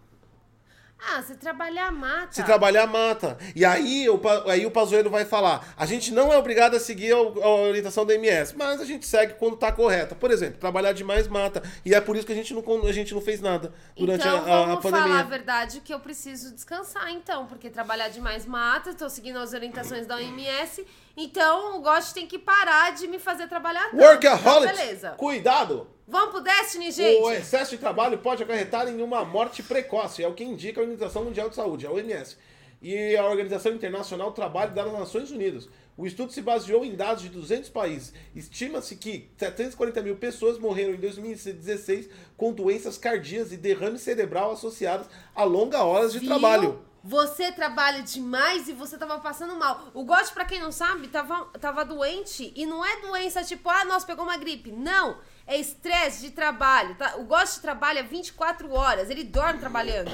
Ah, se trabalhar mata. Se trabalhar, mata. E aí o, aí o Pazuello vai falar: a gente não é obrigado a seguir a, a orientação da MS, mas a gente segue quando tá correta. Por exemplo, trabalhar demais mata. E é por isso que a gente não, a gente não fez nada durante então, a, a- a vamos pandemia. falar a verdade que eu preciso descansar, então, porque trabalhar demais mata, tô seguindo as orientações da OMS, então o Gosto tem que parar de me fazer trabalhar tanto. Workaholic! Então, beleza. Cuidado! Vamos pro Destiny, gente? O excesso de trabalho pode acarretar em uma morte precoce, é o que indica a Organização Mundial de Saúde, a OMS, e a Organização Internacional do Trabalho das Nações Unidas. O estudo se baseou em dados de 200 países. Estima-se que 740 mil pessoas morreram em 2016 com doenças cardíacas e derrame cerebral associadas a longas horas de Viu? trabalho. Você trabalha demais e você tava passando mal. O Gotti, pra quem não sabe, tava, tava doente. E não é doença tipo, ah, nossa, pegou uma gripe. Não. É estresse de trabalho. Tá? O Gotti trabalha 24 horas. Ele dorme trabalhando.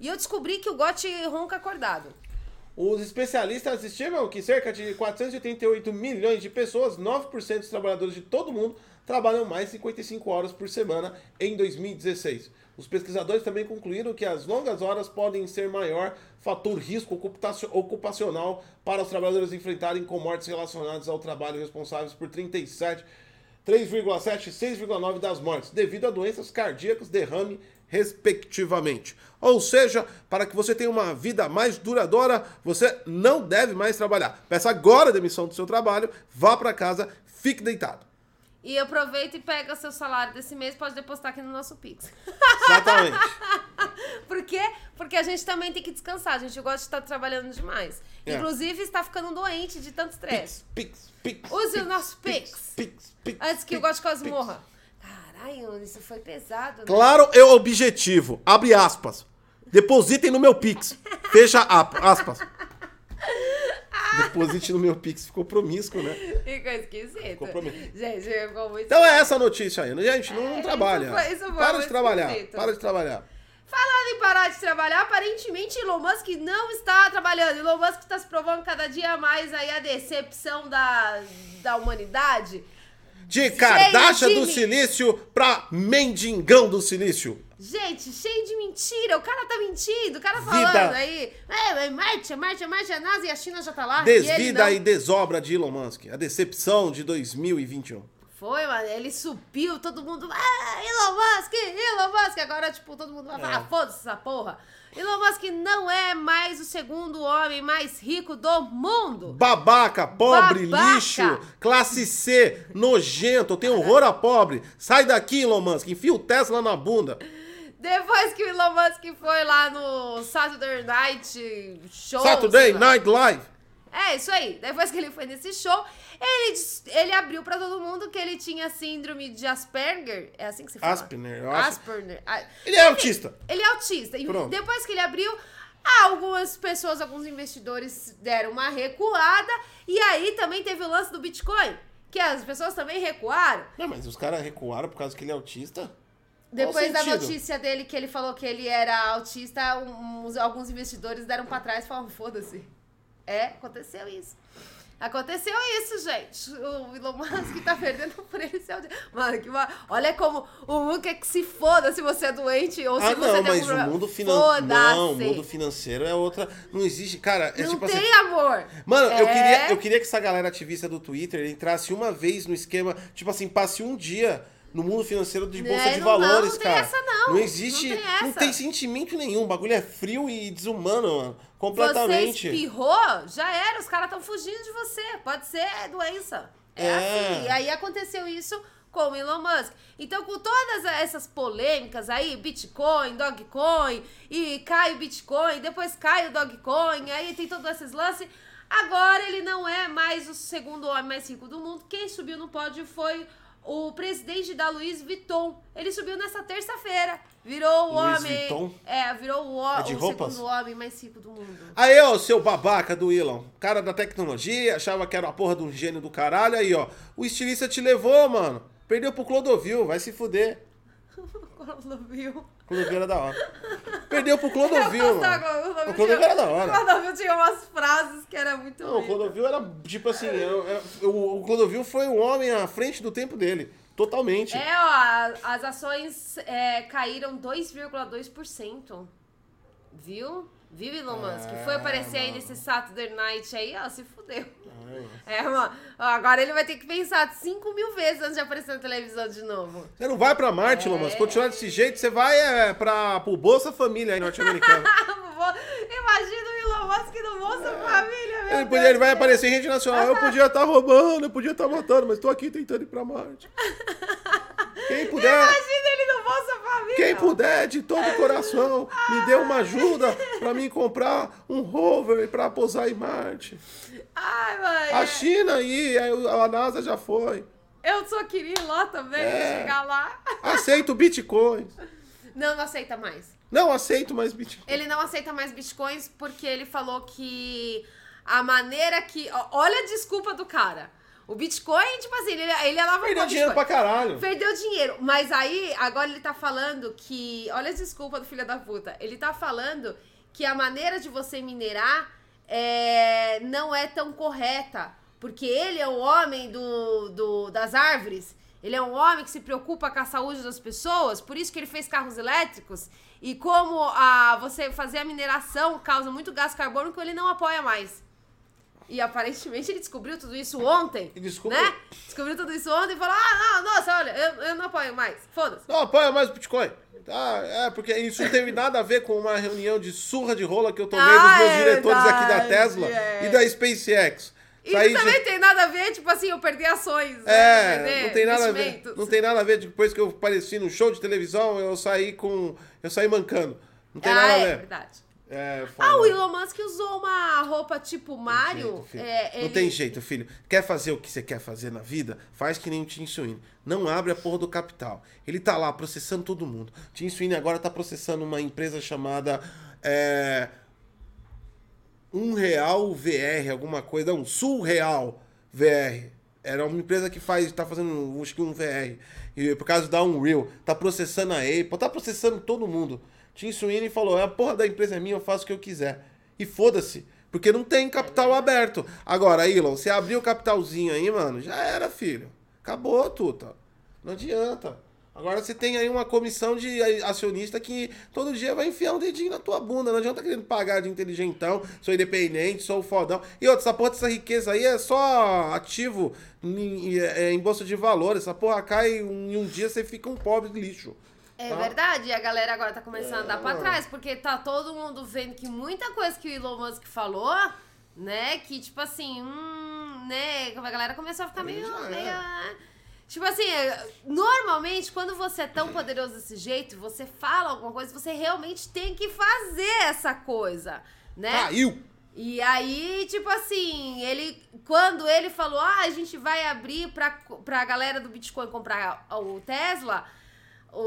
E eu descobri que o Gotti ronca acordado. Os especialistas estimam que cerca de 488 milhões de pessoas, 9% dos trabalhadores de todo mundo, trabalham mais de 55 horas por semana em 2016. Os pesquisadores também concluíram que as longas horas podem ser maior fator risco ocupacio- ocupacional para os trabalhadores enfrentarem com mortes relacionadas ao trabalho responsáveis por 37, 3,7 e 6,9 das mortes, devido a doenças cardíacas, derrame, respectivamente. Ou seja, para que você tenha uma vida mais duradoura, você não deve mais trabalhar. Peça agora a demissão do seu trabalho, vá para casa, fique deitado. E aproveita e pega seu salário desse mês, pode depositar aqui no nosso Pix. Exatamente. Por quê? Porque a gente também tem que descansar. A gente gosta de estar trabalhando demais. É. Inclusive, está ficando doente de tanto estresse. Pix, pix. Use o nosso Pix. Pix, pix. Antes que o pix, Gosto pix. morra. Caralho, isso foi pesado, né? Claro é o objetivo. Abre aspas. Depositem no meu Pix. Fecha aspas. Deposite no meu Pix. Ficou promíscuo, né? Ficou esquisito. Compromisso. Gente, ficou muito Então é essa a notícia aí. Gente, não, É, trabalha. isso foi- isso foi para de trabalhar. esquisito. Para de trabalhar. Falando em parar de trabalhar, aparentemente Elon Musk não está trabalhando. Elon Musk está se provando cada dia mais aí a decepção da, da humanidade. De Kardashian do Silício pra Mendigão do Silício. Gente, cheio de mentira. O cara tá mentindo. O cara Vida. falando aí. É, é Marte, Marte, Marte, a NASA e a China já tá lá. e Desvida não. e desobra de Elon Musk. A decepção de 2021. Foi, mano. Ele subiu, todo mundo. Ah, Elon Musk, Elon Musk. Agora, tipo, todo mundo vai falar, É. foda-se essa porra. Elon Musk não é mais o segundo homem mais rico do mundo. Babaca, pobre, Babaca. lixo, classe C, nojento, tem horror a pobre. Sai daqui, Elon Musk, enfia o Tesla na bunda. Depois que o Elon Musk foi lá no Saturday Night Show. Saturday. Night Live. É, isso aí. Depois que ele foi nesse show, ele, ele abriu pra todo mundo que ele tinha síndrome de Asperger. É assim que se fala? Asperger, eu acho. Asperger. Ah, Ele é autista. Ele é autista. E Pronto. depois que ele abriu, algumas pessoas, alguns investidores deram uma recuada. E aí também teve o lance do Bitcoin, que as pessoas também recuaram. Não, mas os caras recuaram por causa que ele é autista? Depois da notícia dele que ele falou que ele era autista, uns- alguns investidores deram pra trás e falaram, foda-se. É, aconteceu isso. Aconteceu isso, gente. O Elon Musk tá perdendo por ele ser o... Mano, que uma... olha como o mundo quer que se foda se você é doente ou se Ah, você não, mas problema. o mundo financeiro. Não, o mundo financeiro é outra. Não existe. Cara, é Não tipo tem assim. amor. Mano, eu, É. queria, eu queria que essa galera ativista do Twitter entrasse uma vez no esquema, tipo assim, passe um dia no mundo financeiro de bolsa É, de não, não, valores, não tem cara. essa, não. Não existe. Não tem essa. não tem sentimento nenhum. O bagulho é frio e desumano, mano. Você Completamente. espirrou, já era. Os caras estão fugindo de você. Pode ser doença. É, É. assim. E aí aconteceu isso com o Elon Musk. Então, com todas essas polêmicas aí, Bitcoin, Dogecoin, e cai o Bitcoin, depois cai o Dogecoin, aí tem todos esses lances. Agora ele não é mais o segundo homem mais rico do mundo. Quem subiu no pódio foi o presidente da Louis Vuitton. Ele subiu nessa terça-feira. Virou o Louis homem. Vuitton? É, virou o, É de o roupas? segundo homem mais rico do mundo. Aí, ó, seu babaca do Elon. Cara da tecnologia, achava que era a porra de um gênio do caralho. Aí, ó. O estilista te levou, mano. Perdeu pro Clodovil, vai se fuder. Clodovil. Clodovil era da hora. Perdeu pro Clodovil, Eu mano. O Clodovil Clodovil tinha- era da hora. O Clodovil tinha umas frases que era muito Não, o. Clodovil era, tipo assim, era- era- o, Clodovil foi um homem à frente do tempo dele. Totalmente. É, ó, as ações é, caíram 2,2%. Viu? Viu, Elon Musk? Foi Ah, aparecer aí mano. nesse Saturday Night aí, ó, se fudeu. Ai, É, mano. Ó, agora ele vai ter que pensar 5 mil vezes antes de aparecer na televisão de novo. Você não vai pra Marte, Elon Musk. Continuar desse jeito, você vai é, pra, pro Bolsa Família aí norte-americano. Imagina o Elon Musk no Bolsa Família, meu Ele, podia, ele vai aparecer em rede nacional. Eu podia estar roubando, eu podia estar matando, mas tô aqui tentando ir pra Marte. Quem puder, Imagina ele no Bolsa Família. quem puder, de todo o coração, me dê uma ajuda pra mim comprar um rover pra pousar em Marte. Ai, mãe. A China aí, a NASA já foi. Eu só queria ir lá também, É. chegar lá. Aceito bitcoins. Não, não aceita mais. Não aceito mais bitcoin. Ele não aceita mais bitcoins porque ele falou que a maneira que. Olha a desculpa do cara. O Bitcoin, tipo assim, ele, ele alavancou Perdeu dinheiro pra caralho. Perdeu dinheiro. Mas aí, agora ele tá falando que. Olha a desculpa do filho da puta. Ele tá falando que a maneira de você minerar é, não é tão correta. Porque ele é o homem do, do, das árvores. Ele é um homem que se preocupa com a saúde das pessoas. Por isso que ele fez carros elétricos. E como a, você fazer a mineração causa muito gás carbônico, ele não apoia mais. E aparentemente ele descobriu tudo isso ontem. Descobriu. Né? Descobriu tudo isso ontem e falou: Ah, não, nossa, olha, eu, eu não apoio mais. Foda-se. Não apoia mais o Bitcoin. Tá, é, porque isso não teve nada a ver com uma reunião de surra de rola que eu tomei Ah, dos meus é diretores aqui da verdade, Tesla é. e da SpaceX. Isso também tem nada a ver, tipo assim, eu perdi ações. né? É, Perder não tem nada a ver. Não tem nada a ver. Depois que eu apareci no show de televisão, eu saí com. Eu saí mancando. Não tem ah, nada a é ver. verdade. É, Ah, o Elon Musk usou uma roupa tipo Mario. é, Não ele- tem jeito, filho. Quer fazer o que você quer fazer na vida? Faz que nem o Tim Sweeney. Não abre a porra do capital. Ele tá lá processando todo mundo. Tim Sweeney agora tá processando uma empresa chamada. É, um Real VR, alguma coisa. Não, Sul Real VR. Era uma empresa que faz, tá fazendo, acho que um VR. E por causa da Unreal. Tá processando a Apple, tá processando todo mundo. Tim Sweeney falou: a porra da empresa é minha, eu faço o que eu quiser. E foda-se. Porque não tem capital aberto. Agora, Elon, você abriu o capitalzinho aí, mano, já era, filho. Acabou, Tuta. Não adianta. Agora você tem aí uma comissão de acionista que todo dia vai enfiar um dedinho na tua bunda. Não adianta querendo pagar de inteligentão, sou independente, sou fodão. E outra, essa porra dessa riqueza aí é só ativo em, em- em bolsa de valores. Essa porra cai em um dia você fica um pobre lixo. É tá? verdade, e a galera agora tá começando a dar pra É. trás, porque tá todo mundo vendo que muita coisa que o Elon Musk falou, né, que tipo assim, hum, né, a galera começou a ficar meio, é. meio né? Tipo assim, é, normalmente quando você é tão poderoso desse jeito, você fala alguma coisa, você realmente tem que fazer essa coisa, né? Caiu! E aí, tipo assim, ele. Quando ele falou, ah, a gente vai abrir pra, pra galera do Bitcoin comprar o Tesla, o-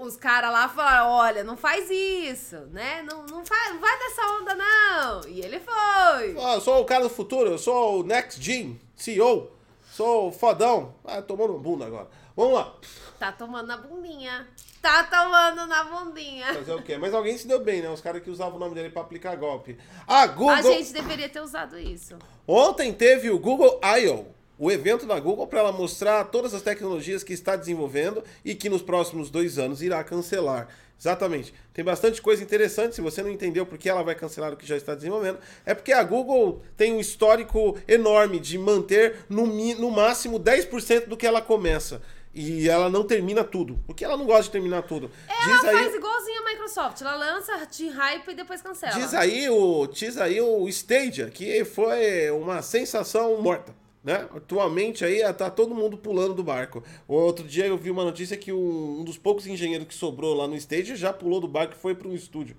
o- os caras lá falaram, olha, não faz isso, né? Não, não, faz, não vai dessa onda, não. E ele foi. Ah, eu sou o cara do futuro, eu sou o Next Gen, CEO, sou fodão. Ah, tomou no bunda agora. Vamos lá. Tá tomando na bundinha. Tá tomando na bundinha. Fazer o quê? Mas alguém se deu bem, né? Os caras que usavam o nome dele pra aplicar golpe. A Google. A gente deveria ter usado isso. Ontem teve o Google I.O., o evento da Google para ela mostrar todas as tecnologias que está desenvolvendo e que nos próximos dois anos irá cancelar. Exatamente. Tem bastante coisa interessante. Se você não entendeu por que ela vai cancelar o que já está desenvolvendo, é porque a Google tem um histórico enorme de manter no, no máximo 10% do que ela começa. E ela não termina tudo. Porque ela não gosta de terminar tudo. Ela faz igualzinho a Microsoft. Ela lança de hype e depois cancela. Diz aí o, diz aí o Stadia, que foi uma sensação morta. Né? Atualmente aí tá todo mundo pulando do barco. Outro dia eu vi uma notícia que um, um dos poucos engenheiros que sobrou lá no Stadia já pulou do barco e foi para um estúdio.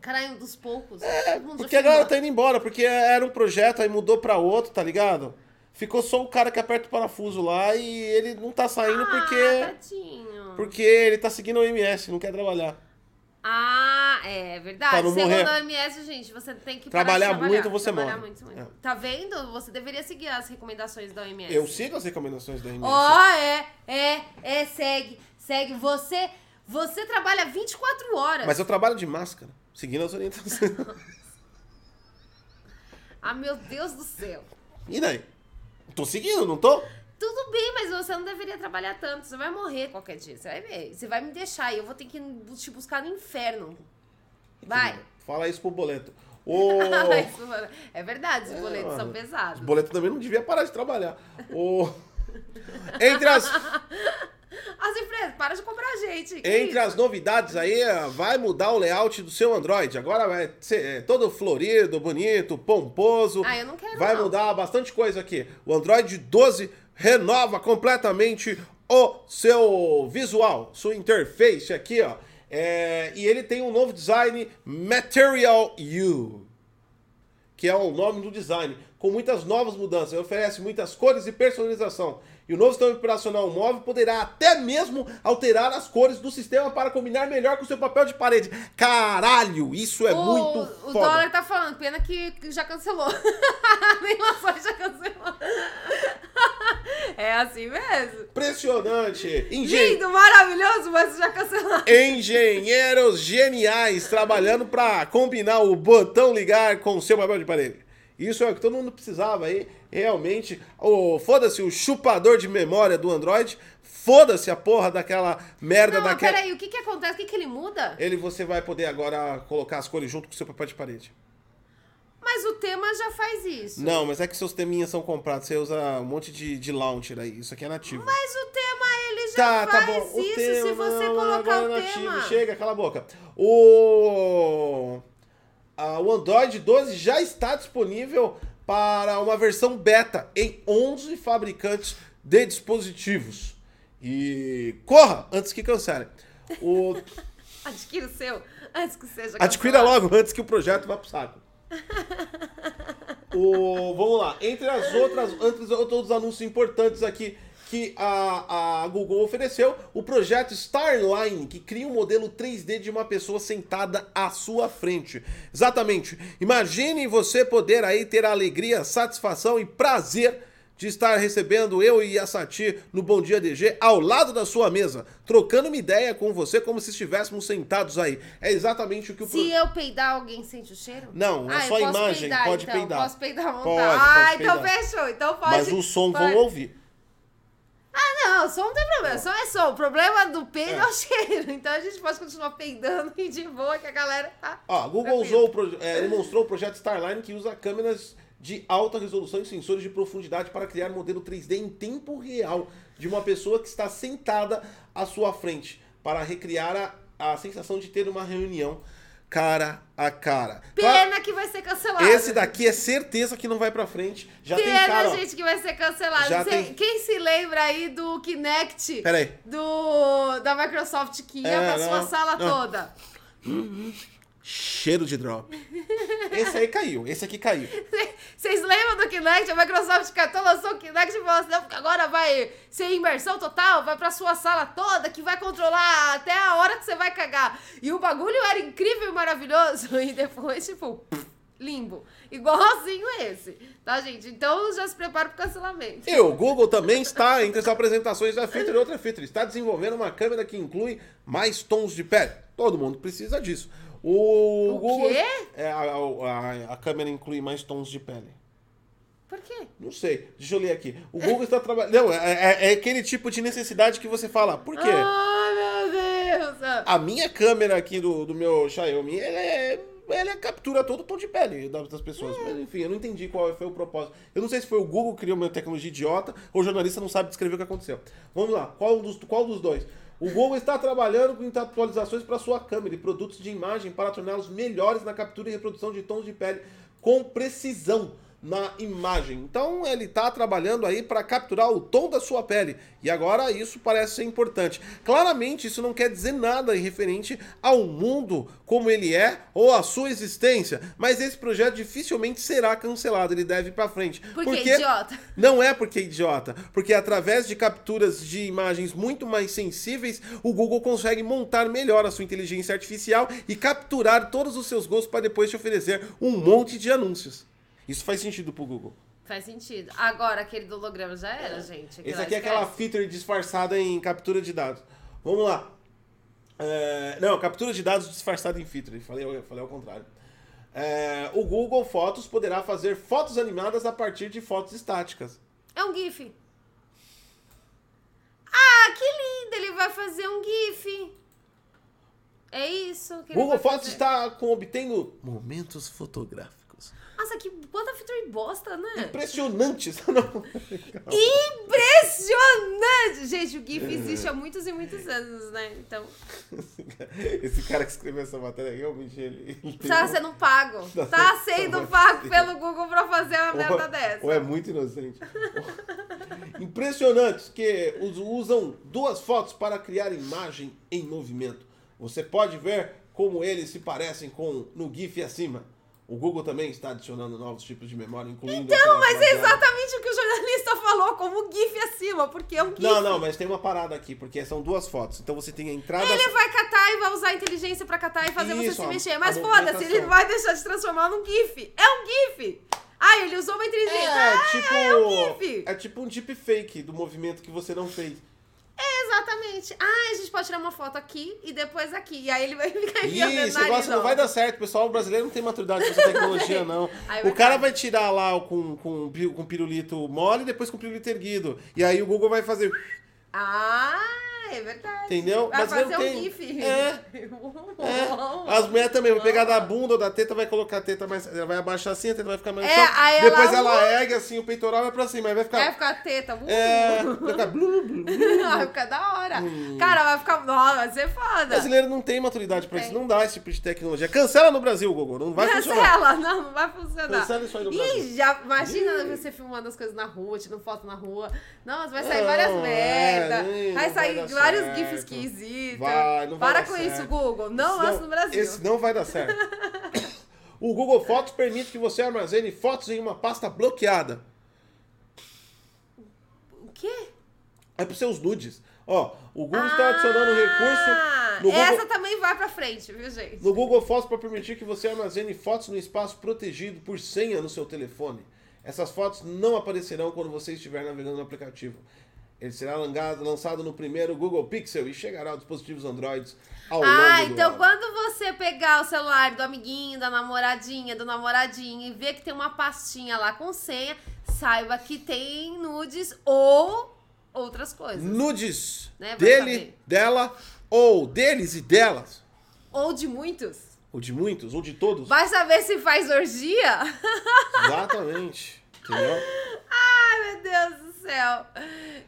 Caralho, um dos poucos. É, porque a galera tá indo embora, porque era um projeto, aí mudou para outro, tá ligado? Ficou só o cara que aperta o parafuso lá e ele não tá saindo Ah, porque, tadinho. porque ele tá seguindo o MS, não quer trabalhar. Ah, é verdade. Pra não Segundo morrer. a OMS, gente, você tem que Trabalhar trabalhar muito, você trabalhar morre. Muito, muito. É. Tá vendo? Você deveria seguir as recomendações da OMS. Eu sigo as recomendações da MS. Ó, é, é, é, segue, segue. Você, você trabalha 24 horas. Mas eu trabalho de máscara, seguindo as orientações. Ah, meu Deus do céu. E daí? Tô seguindo, não tô? Tudo bem, mas você não deveria trabalhar tanto. Você vai morrer qualquer dia. Você vai ver. Você vai me deixar e eu vou ter que te buscar no inferno. Vai. Fala isso pro boleto. O... É verdade, os boletos são Os pesados. boletos também não devia parar de trabalhar. O... Entre as, As empresas, para de comprar a gente. que entre as novidades aí, vai mudar o layout do seu Android. Agora vai ser eh, todo florido, bonito, pomposo. Ah, eu não quero, Vai não. mudar bastante coisa aqui. O Android 12 renova completamente o seu visual, sua interface aqui, ó. É, e ele tem um novo design Material U, que é o nome do design, com muitas novas mudanças. Ele oferece muitas cores e personalização. E o novo sistema operacional móvel poderá até mesmo alterar as cores do sistema para combinar melhor com o seu papel de parede. Caralho, isso é o, muito o foda. dólar tá falando, pena que já cancelou. Nem lançou e já cancelou. é assim mesmo. Impressionante. Engen- Lindo, maravilhoso, mas já cancelou. Engenheiros geniais trabalhando para combinar o botão ligar com o seu papel de parede. Isso é o que todo mundo precisava aí. Realmente, o foda-se o chupador de memória do Android, foda-se a porra daquela merda Não, daquela. peraí, o que que acontece? O que que ele muda? Ele você vai poder agora colocar as cores junto com o seu papel de parede. Mas o tema já faz isso. Não, mas é que seus teminhas são comprados, você usa um monte de, de launcher aí. Isso aqui é nativo. Mas o tema, ele já Tá, tá faz bom. O isso tema, se você não, colocar agora o é nativo. tema. Chega, cala a boca. O, a- o Android 12 já está disponível para uma versão beta em 11 fabricantes de dispositivos. E corra antes que cancelem. O, Adquira o seu antes que seja adquira cancelado. logo antes que o projeto vá pro saco. O, vamos lá. Entre as outras, entre os outros anúncios importantes aqui que a, a Google ofereceu, o projeto Starline, que cria um modelo 3D de uma pessoa sentada à sua frente. Exatamente. Imagine você poder aí ter a alegria, satisfação e prazer de estar recebendo eu e a Sati no Bom Dia DG ao lado da sua mesa, trocando uma ideia com você como se estivéssemos sentados aí. É exatamente o que o Se eu peidar, alguém sente o cheiro? Não, é ah, só imagem, peidar, pode então. peidar. Posso peidar à vontade. Pode, ah, pode então peidar. fechou. Então pode. Mas o som pode. vão ouvir. Ah, não, som não tem problema. Som é som. O problema do peido é. É. o cheiro. Então a gente pode continuar peidando e de boa que a galera tá. Ó, a Google usou o é, ele mostrou o projeto Starline que usa câmeras de alta resolução e sensores de profundidade para criar modelo 3D em tempo real de uma pessoa que está sentada à sua frente, para recriar a, a sensação de ter uma reunião cara a cara. Claro, Pena que vai ser cancelado. esse daqui é certeza que não vai pra frente. Já tem Pena, cara. ó. gente, que vai ser cancelado. Já tem- Quem se lembra aí do Kinect Pera aí. do, da Microsoft que ia É, pra sua não, sala não. toda? Cheiro de drop. Esse aí caiu, esse aqui caiu. Vocês lembram do Kinect? A Microsoft catou, lançou o Kinect e falou assim, não, agora vai ser imersão total, vai pra sua sala toda, que vai controlar até a hora que você vai cagar. E o bagulho era incrível e maravilhoso. E depois, tipo, limbo. Igualzinho esse, tá, gente? Então já se prepara pro cancelamento. E o Google também está entre as apresentações da feature e outra feature. Está desenvolvendo uma câmera que inclui mais tons de pele. Todo mundo precisa disso. O, O Google quê? É, a, a- a câmera inclui mais tons de pele. Por quê? Não sei, deixa eu ler aqui. O Google está trabalhando. Não, é, é- é aquele tipo de necessidade que você fala. Por quê? Ai, meu Deus! A minha câmera aqui do, do meu Xiaomi, ela é. Ela captura todo o tom de pele das pessoas. Mas enfim, eu não entendi qual foi o propósito. Eu não sei se foi o Google que criou uma tecnologia idiota ou o jornalista não sabe descrever o que aconteceu. Vamos lá, qual dos, qual dos dois? O Google está trabalhando com atualizações para sua câmera e produtos de imagem para torná-los melhores na captura e reprodução de tons de pele com precisão na imagem. Então ele está trabalhando aí para capturar o tom da sua pele. E agora isso parece ser importante. Claramente isso não quer dizer nada em referente ao mundo como ele é ou à sua existência, mas esse projeto dificilmente será cancelado, ele deve ir para frente. Por que, idiota? Não é porque é idiota, porque através de capturas de imagens muito mais sensíveis, o Google consegue montar melhor a sua inteligência artificial e capturar todos os seus gostos para depois te oferecer um monte de anúncios. Isso faz sentido pro Google. Faz sentido. Agora, aquele do holograma já era, gente. Aquilo Esse aqui é aquela esquece. feature disfarçada em captura de dados. Vamos lá. É, não, captura de dados disfarçada em feature. Falei, falei ao contrário. É, o Google Fotos poderá fazer fotos animadas a partir de fotos estáticas. É um GIF. Ah, que lindo! Ele vai fazer um GIF. É isso que Google Fotos está com, obtendo momentos fotográficos. Nossa, que quanta feature bosta, né? Impressionantes. Não. Impressionante! Gente, o GIF existe há muitos e muitos anos, né? Então, Esse cara que escreveu essa matéria realmente ele. ele tá um- sendo pago. Tá Tá sendo pago. pelo Google pra fazer uma ou- merda dessa. Ou é muito inocente. Impressionantes que us- usam duas fotos para criar imagem em movimento. Você pode ver como eles se parecem com no GIF acima. O Google também está adicionando novos tipos de memória, incluindo. Então, mas é exatamente o que o jornalista falou, como GIF acima, porque é um GIF. Não, não, mas tem uma parada aqui, porque são duas fotos. Então você tem a entrada. Ele vai catar e vai usar a inteligência pra catar e fazer Isso, você se mexer. Mas foda-se, ele vai deixar de transformar num GIF. É um GIF! Ah, ele usou uma inteligência. É, ah, tipo. é um GIF. É tipo um deepfake do movimento que você não fez. É, exatamente. Ah, a gente pode tirar uma foto aqui e depois aqui. E aí ele vai ficar enfiando Ih, o esse negócio não vai dar certo, pessoal. O brasileiro não tem maturidade com essa tecnologia, não. Aí O vai cara vai tirar lá com, com, pi- com pirulito mole e depois com pirulito erguido. E aí o Google vai fazer. Ah, é verdade. Entendeu? Vai Mas fazer não um tem- GIF. É. É, as mulheres também, vai pegar da bunda ou da teta, vai colocar a teta mais. Ela vai abaixar assim, a teta vai ficar mais. É, chão. aí Depois ela- ela ergue assim, o peitoral vai pra cima, aí vai ficar. Vai ficar teta. Uh. É, vai ficar blu, blu, blu. vai ficar da hora. Cara, vai ficar. Nossa, vai ser O foda. brasileiro não tem maturidade pra isso, não dá esse tipo de tecnologia. Cancela no Brasil, Google, não vai funcionar. Cancela, não, não vai funcionar. Cancela isso aí no Brasil. Ih, já imagina você filmando as coisas na rua, tirando foto na rua. Nossa, vai sair várias é, merda. nem- vai sair vai vários certo. gifs esquisitos. Vai, não vai Para com certo. isso, Google. Não Esse lança no Brasil. Esse não vai dar certo. o Google Fotos permite que você armazene fotos em uma pasta bloqueada. O quê? É para seus nudes. Ó, o Google está adicionando um recurso Ah, Google, Essa também vai pra frente, viu, gente? no Google Fotos para permitir que você armazene fotos no espaço protegido por senha no seu telefone. Essas fotos não aparecerão quando você estiver navegando no aplicativo. Ele será lançado no primeiro Google Pixel e chegará aos dispositivos Android ao longo Ah, então quando você pegar o celular do amiguinho, da namoradinha, do namoradinho e ver que tem uma pastinha lá com senha, saiba que tem nudes ou outras coisas. nudes Né, dele, saber. dela, ou deles e delas, Ou de muitos. ou de muitos, ou de todos. Vai saber se faz orgia? Exatamente. Entendeu? Ai, meu Deus do céu.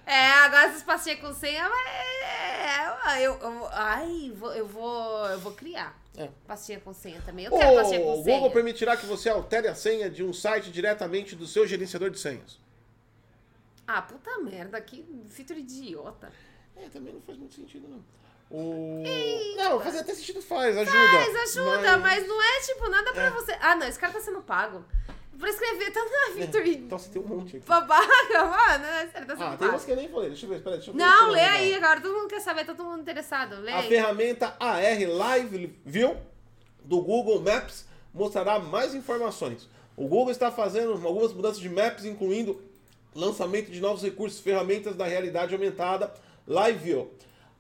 É, agora essas pastinhas com senha, é, eu, eu, ai, vou, eu vou, eu vou criar. É. Pastinha com senha também. Eu quero pastinha O com Google senha. permitirá que você altere a senha de um site diretamente do seu gerenciador de senhas. Ah, puta merda, que feature idiota. É, também não faz muito sentido, não. O... Não, fazer até sentido faz, ajuda. Mas ajuda, mas... não é tipo nada pra você. Ah, não, esse cara tá sendo pago. Pra escrever tanta feature Então você tem um monte aqui. babaca, mano. Esse cara tá Ah, tem umas que eu nem falei. Deixa eu ver, espera, deixa eu ver. Não, se lê aí, lembrar. agora todo mundo quer saber, tá todo mundo interessado. Lê A aí. ferramenta AR Live View do Google Maps mostrará mais informações. O Google está fazendo algumas mudanças de maps, incluindo lançamento de novos recursos, ferramentas da realidade aumentada, Live View.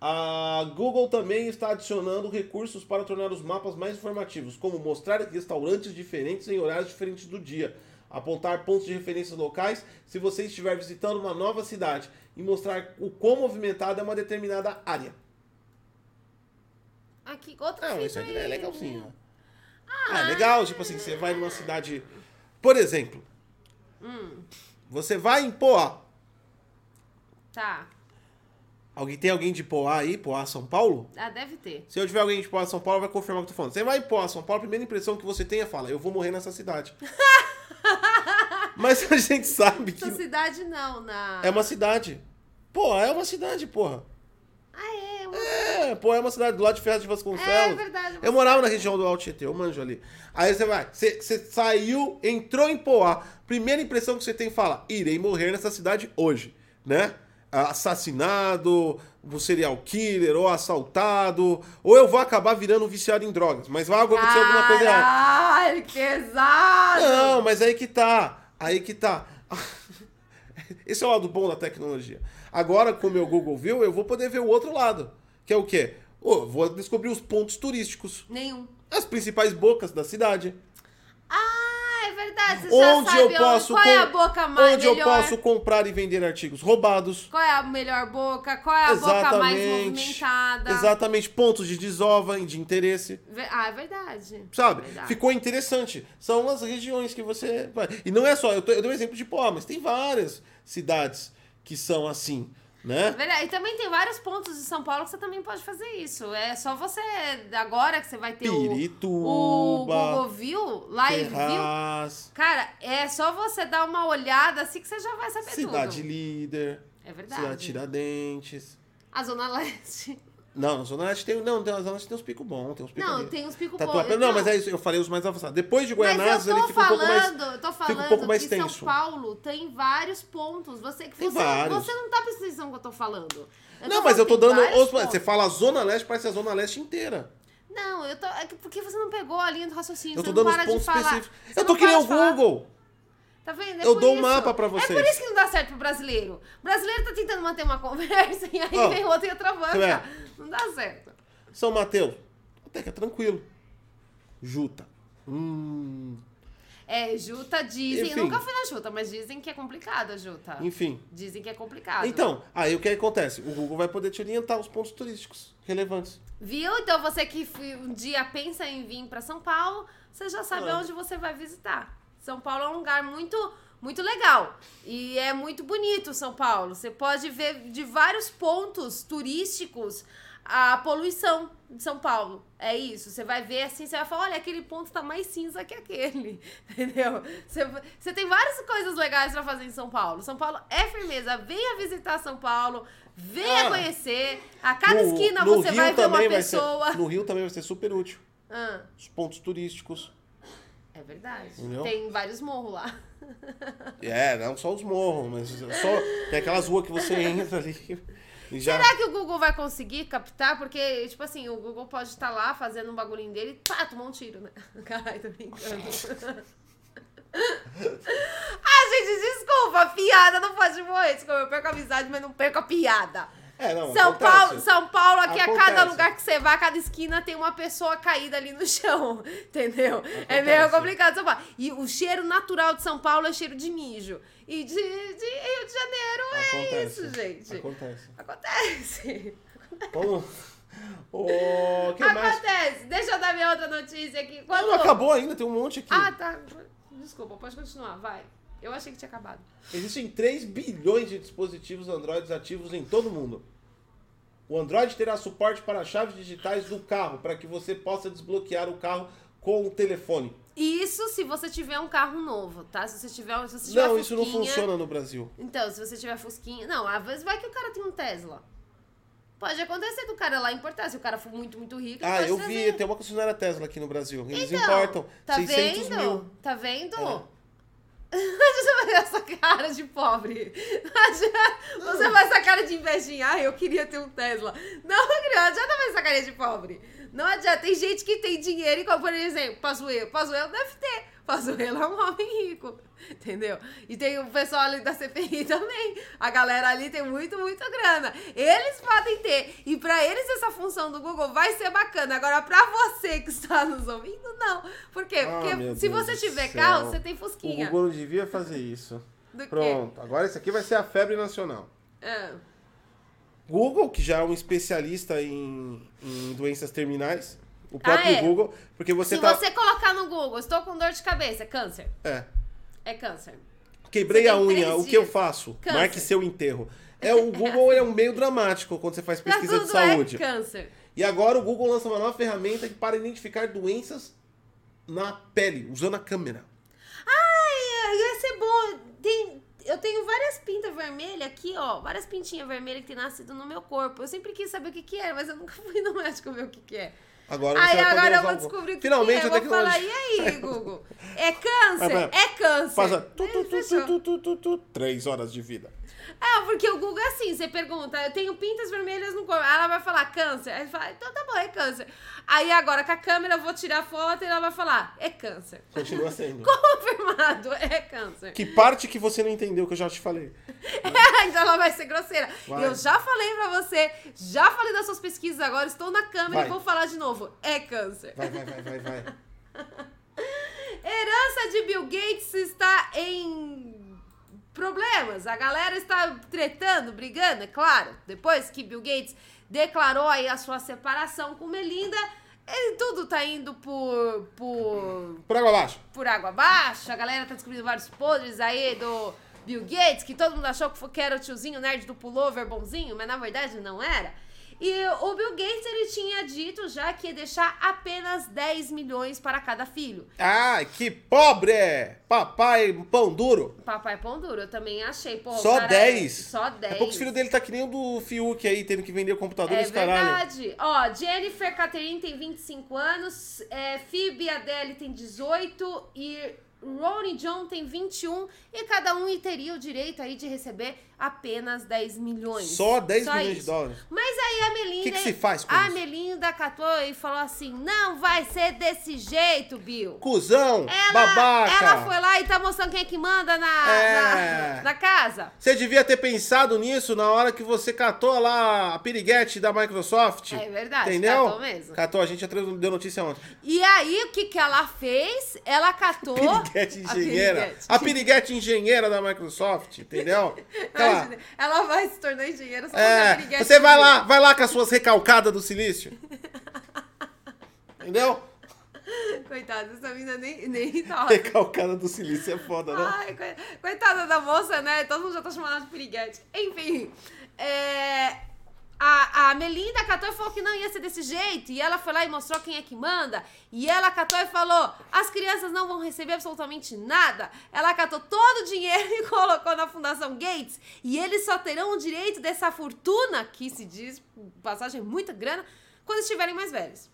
A Google também está adicionando recursos para tornar os mapas mais informativos, como mostrar restaurantes diferentes em horários diferentes do dia, apontar pontos de referência locais se você estiver visitando uma nova cidade e mostrar o quão movimentada é uma determinada área. Aqui, Não, feature isso aqui é aí. legalzinho. Ah, é legal, tipo assim, você vai numa cidade. Por exemplo, você vai em Poá. Tá. Alguém tem alguém de Poá aí, Poá, São Paulo? Ah, deve ter. Se eu tiver alguém de Poá, São Paulo, vai confirmar o que eu tô falando. Você vai em Poá, São Paulo, a primeira impressão que você tem é fala, eu vou morrer nessa cidade. Mas a gente sabe que Essa cidade não, na. é uma cidade. Pô, é uma cidade, porra. Ah, é. Uma... É, pô, é uma cidade do lado de Ferraz de Vasconcelos. É verdade. Eu morava na região do Alto Tietê, eu manjo ali. Aí você vai, você, você saiu, entrou em Poá. Primeira impressão que você tem fala, irei morrer nessa cidade hoje, né? Assassinado, um serial killer, ou assaltado, ou eu vou acabar virando viciado em drogas, mas vai acontecer alguma coisa errada. Caralho, que pesado! Não, mas aí que tá, aí que tá. Esse é o lado bom da tecnologia. Agora, com o meu Google View, eu vou poder ver o outro lado, que é o quê? Ô, vou descobrir os pontos turísticos, Nenhum. as principais bocas da cidade. Ah, verdade. Você onde já sabe eu posso qual é a boca mais onde eu melhor. posso comprar e vender artigos roubados. Qual é a melhor boca? Qual é a boca mais movimentada? Exatamente, pontos de desova e de interesse. Ah, é verdade. Sabe? Verdade. Ficou interessante. São as regiões que você. vai. E não é só, eu, tô- eu dei um exemplo de Poá, mas tem várias cidades que são assim, né? Verdade. E também tem vários pontos de São Paulo que você também pode fazer isso. É só você, agora que você vai ter o, o Pirituba, Google View, Live View. Ferraz, Cara, é só você dar uma olhada assim que você já vai saber Cidade tudo. Líder, É verdade. Cidade Tiradentes. A Zona Leste. Não, na Zona Leste tem. Não, na Zona Leste tem uns picos bons, tem uns picos Não, ali. tem uns picos Tatuapé- bons. Não, mas é isso, eu falei os mais avançados. Depois de Guaianazes, ele fica um pouco mais. eu tô falando um pouco mais que tenso. São Paulo tem vários pontos. Você que você, vários. você não tá prestando atenção no que eu tô falando. Eu Não, tô mas eu tô dando. os- Você fala Zona Leste, parece a Zona Leste inteira. Não, eu tô. É que porque você não pegou a linha do raciocínio. Eu tô não dando para pontos específicos. Eu tô não que nem para o. Google. Tá vendo? É Eu dou um isso. mapa pra É por vocês. isso que não dá certo pro brasileiro. O brasileiro tá tentando manter uma conversa e aí Ó, vem outro e outra você banca. Não dá certo. São Mateus, até que é tranquilo. Juta. Hum. É, Juta dizem. Enfim. Eu nunca fui na Juta, mas dizem que é complicado a Juta. Enfim. Dizem que é complicado. Então, aí o que acontece? O Google vai poder te orientar os pontos turísticos relevantes. Viu? Então você que um dia pensa em vir pra São Paulo, você já sabe Ah. onde você vai visitar. São Paulo é um lugar muito muito legal e é muito bonito São Paulo. Você pode ver de vários pontos turísticos a poluição de São Paulo. É isso. Você vai ver assim, você vai falar, olha, aquele ponto tá mais cinza que aquele. Entendeu? Você, você tem várias coisas legais pra fazer em São Paulo. São Paulo é firmeza. Venha visitar São Paulo. Venha Ah. conhecer. A cada No- esquina no você Rio vai ver uma vai ser- pessoa. no Rio também vai ser super útil. Ah, Os pontos turísticos. É verdade. Entendeu? Tem vários morros lá. É, não só os morros, mas só tem aquelas ruas que você entra ali e já. Será que o Google vai conseguir captar? Porque, tipo assim, o Google pode estar lá fazendo um bagulhinho dele e pá, tomou um tiro, né? Caralho, tô brincando. ah, gente, desculpa, piada não pode morrer. Desculpa, eu perco a amizade, mas não perco a piada. É, não, São acontece. Paulo, São Paulo, aqui a cada Acontece. lugar que você vai, a cada esquina tem uma pessoa caída ali no chão, entendeu? É Acontece. meio complicado São Paulo. E o cheiro natural de São Paulo é cheiro de mijo. E de, de Rio de Janeiro é Acontece. isso, gente. Acontece. Acontece. Vamos. O que mais? Acontece. Deixa eu dar minha outra notícia aqui. Não, Quando... não acabou ainda, tem um monte aqui. Ah, tá. Desculpa, pode continuar, vai. Eu achei que tinha acabado. Existem 3 bilhões de dispositivos Android ativos em todo o mundo. O Android terá suporte para chaves digitais do carro, para que você possa desbloquear o carro com o telefone. Isso se você tiver um carro novo, tá? Se você tiver, se você tiver Não, isso não funciona no Brasil. Então, se você tiver Fusquinha. Não, às vezes vai que o cara tem um Tesla. Pode acontecer do cara lá importar. Se o cara for muito, muito rico. ele Ah, pode eu trazer. vi, tem uma concessionária Tesla aqui no Brasil. Eles Então, importam Tá 600 vendo? mil. Tá vendo? É. Você vai ver essa cara de pobre. Você vai essa cara de invejinha. Ah, eu queria ter um Tesla. Não, não adianta ver essa cara de pobre. Não adianta. Tem gente que tem dinheiro, igual, por exemplo, Pazuello. Pazuello deve ter. Pazuello é um homem rico, entendeu? E tem o pessoal ali da CPI também. A galera ali tem muito, muita grana. Eles podem ter. E pra eles essa função do Google vai ser bacana. Agora, pra você que está nos ouvindo, não. Por quê? Ah, Porque meu se Deus você tiver céu. carro, você tem O fusquinha. Google não devia fazer isso. Do quê? Pronto, agora esse aqui vai ser a febre nacional. Ah. Google, que já é um especialista em, em doenças terminais. O próprio Ah, é? Google, porque você Se tá. você colocar no Google, estou com dor de cabeça, é câncer. É. É câncer. Quebrei a unha, o que eu faço? Câncer. Marque seu enterro. É, o Google é um meio dramático quando você faz pesquisa de tudo saúde. é câncer. E agora o Google lança uma nova ferramenta para identificar doenças na pele, usando a câmera. Ai, ia ser bom. Tem, eu tenho várias pintas vermelhas aqui, ó. Várias pintinhas vermelhas que tem nascido no meu corpo. Eu sempre quis saber o que, que é, mas eu nunca fui no médico ver o que, que é. Agora Aí agora eu vou descobrir o que, Finalmente que é. Eu vou falar, e aí, Google? É câncer? É câncer. Passa tu, tu, tu, fechou. tu, tu, tu, tu, três horas de vida. É, porque o Google é assim, você pergunta, eu tenho pintas vermelhas no corpo. Aí ela vai falar câncer. Aí fala, então tá bom, é câncer. Aí agora com a câmera eu vou tirar foto e ela vai falar, é câncer. Continua sendo. Confirmado, é câncer. Que parte que você não entendeu que eu já te falei? então ela vai ser grosseira. Vai. Eu já falei pra você, já falei das suas pesquisas agora, estou na câmera Vai. e vou falar de novo. É câncer. Vai, vai, vai, vai, vai. Herança de Bill Gates está em problemas. A galera está tretando, brigando, é claro. Depois que Bill Gates declarou aí a sua separação com Melinda, ele tudo tá indo por por Por água abaixo. por água abaixo. A galera tá descobrindo vários podres aí do Bill Gates, que todo mundo achou que era o tiozinho nerd do pullover bonzinho, mas na verdade não era. E o Bill Gates, ele tinha dito já que ia deixar apenas 10 milhões para cada filho. Ai, que pobre! Papai, pão duro. Papai Pão Duro, eu também achei. Pô, Só cara 10. É, só 10. É pouco os filhos dele tá que nem o do Fiuk aí, tendo que vender o computador É e caralho. verdade. Ó, Jennifer Catherine tem 25 anos, é, Phoebe Adele tem 18 e Ronnie John tem 21 e cada um teria o direito aí de receber apenas 10 milhões. Só 10 milhões de isso. dólares. Mas aí a Melinda... Que que se faz com A isso? Melinda catou e falou assim, não vai ser desse jeito, Bill. Cuzão, Ela, babaca. ela foi lá e tá mostrando quem é que manda na, É. na, na casa. Você devia ter pensado nisso na hora que você catou lá a piriguete da Microsoft. É verdade, Entendeu? catou mesmo. Catou, a gente já deu notícia ontem. E aí, o que que ela fez? Ela catou... Piriguete A engenheira. piriguete. A piriguete engenheira da Microsoft, entendeu? Imagina, ela vai se tornar engenheira só a É, piriguete você vai lá, vai lá com as suas recalcadas do silício. Entendeu? Coitada, essa menina nem, nem tá. Recalcada do silício é foda, né? Ai, coi- coitada da moça, né? Todo mundo já tá chamando ela de piriguete. Enfim, é, a, a Melinda catou e falou que não ia ser desse jeito. E ela foi lá e mostrou quem é que manda. E ela catou e falou: as crianças não vão receber absolutamente nada. Ela catou todo o dinheiro e colocou na Fundação Gates. E eles só terão o direito dessa fortuna, que se diz, passagem, muita grana, quando estiverem mais velhos.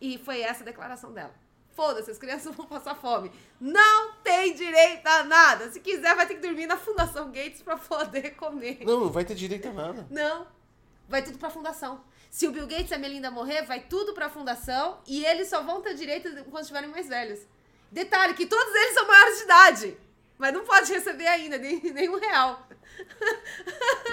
E foi essa a declaração dela. Foda-se, as crianças vão passar fome. Não tem direito a nada. Se quiser, vai ter que dormir na Fundação Gates pra poder comer. Não, não vai ter direito a nada. Não. Vai tudo pra fundação. Se o Bill Gates e a Melinda morrer, vai tudo pra fundação e eles só vão ter direito quando estiverem mais velhos. Detalhe, que todos eles são maiores de idade. Mas não pode receber ainda nem, nem um real.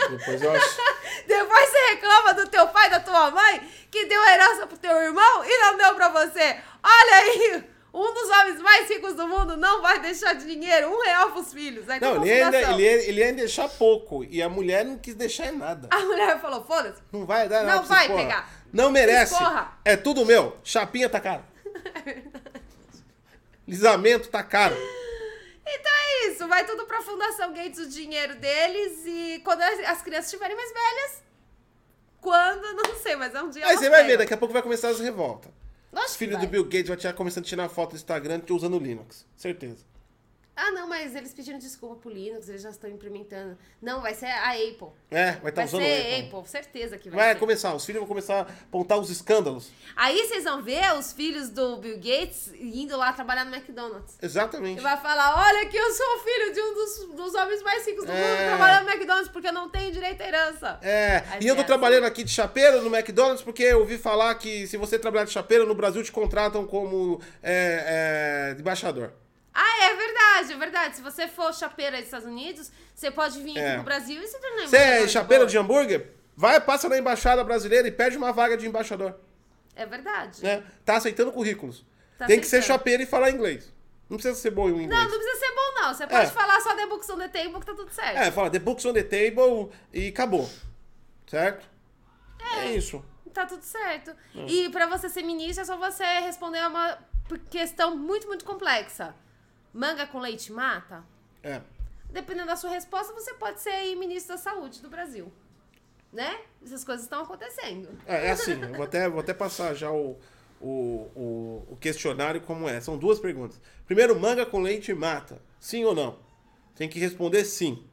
Depois eu acho. Depois você reclama do teu pai, da tua mãe, que deu herança pro teu irmão e não deu pra você. Olha aí, um dos homens mais ricos do mundo não vai deixar dinheiro, um real pros filhos. Aí Não, ele ia, ele, ia, ele ia deixar pouco. E a mulher não quis deixar em nada. A mulher falou, foda-se. Não vai dar Não nada pra vai porra. pegar. Não merece. porra. É tudo meu. Chapinha tá caro. Lisamento tá caro. Então é isso, vai tudo pra Fundação Gates o dinheiro deles e quando as as crianças estiverem mais velhas, quando, não sei, mas é um dia Aí você vai ver, daqui a pouco vai começar as revoltas. Lógico Os que filhos vai. do Bill Gates vai estar começando a tirar foto do Instagram usando Linux. Certeza. Ah, não, mas eles pediram desculpa pro Linux, eles já estão implementando. Não, vai ser a Apple. É, vai estar vai usando ser o Apple. Apple, certeza que vai, Vai ser. começar, os filhos vão começar a apontar os escândalos. Aí vocês vão ver os filhos do Bill Gates indo lá trabalhar no McDonald's. Exatamente. E vai falar, olha que eu sou filho de um dos, dos homens mais ricos do É. mundo trabalhando no McDonald's porque eu não tenho direito à herança. É, Aí e eu tô trabalhando aqui de chapeiro no McDonald's porque eu ouvi falar que se você trabalhar de chapeiro no Brasil te contratam como é, é, embaixador. É verdade, é verdade. Se você for chapeira dos Estados Unidos, você pode vir É. aqui pro Brasil e se tornar Você é boa. de hambúrguer? Vai, passa na embaixada brasileira e pede uma vaga de embaixador. É verdade. Né? Tá aceitando currículos. Tá Tem que ser aceitando. chapeiro e falar inglês. Não precisa ser bom em inglês. Não, não precisa ser bom, não. Você pode É. falar só The Books on the Table que tá tudo certo. É, fala the books on the table e acabou. Certo? É, isso. Tá tudo certo. Hum. E pra você ser ministro, é só você responder a uma questão muito, muito complexa. Manga com leite mata? É. Dependendo da sua resposta, você pode ser ministro da saúde do Brasil. Né? Essas coisas estão acontecendo. É, é assim, vou até, vou até passar já o, o, o, o questionário como é. São duas perguntas. Primeiro, manga com leite mata. Sim ou não? Tem que responder sim.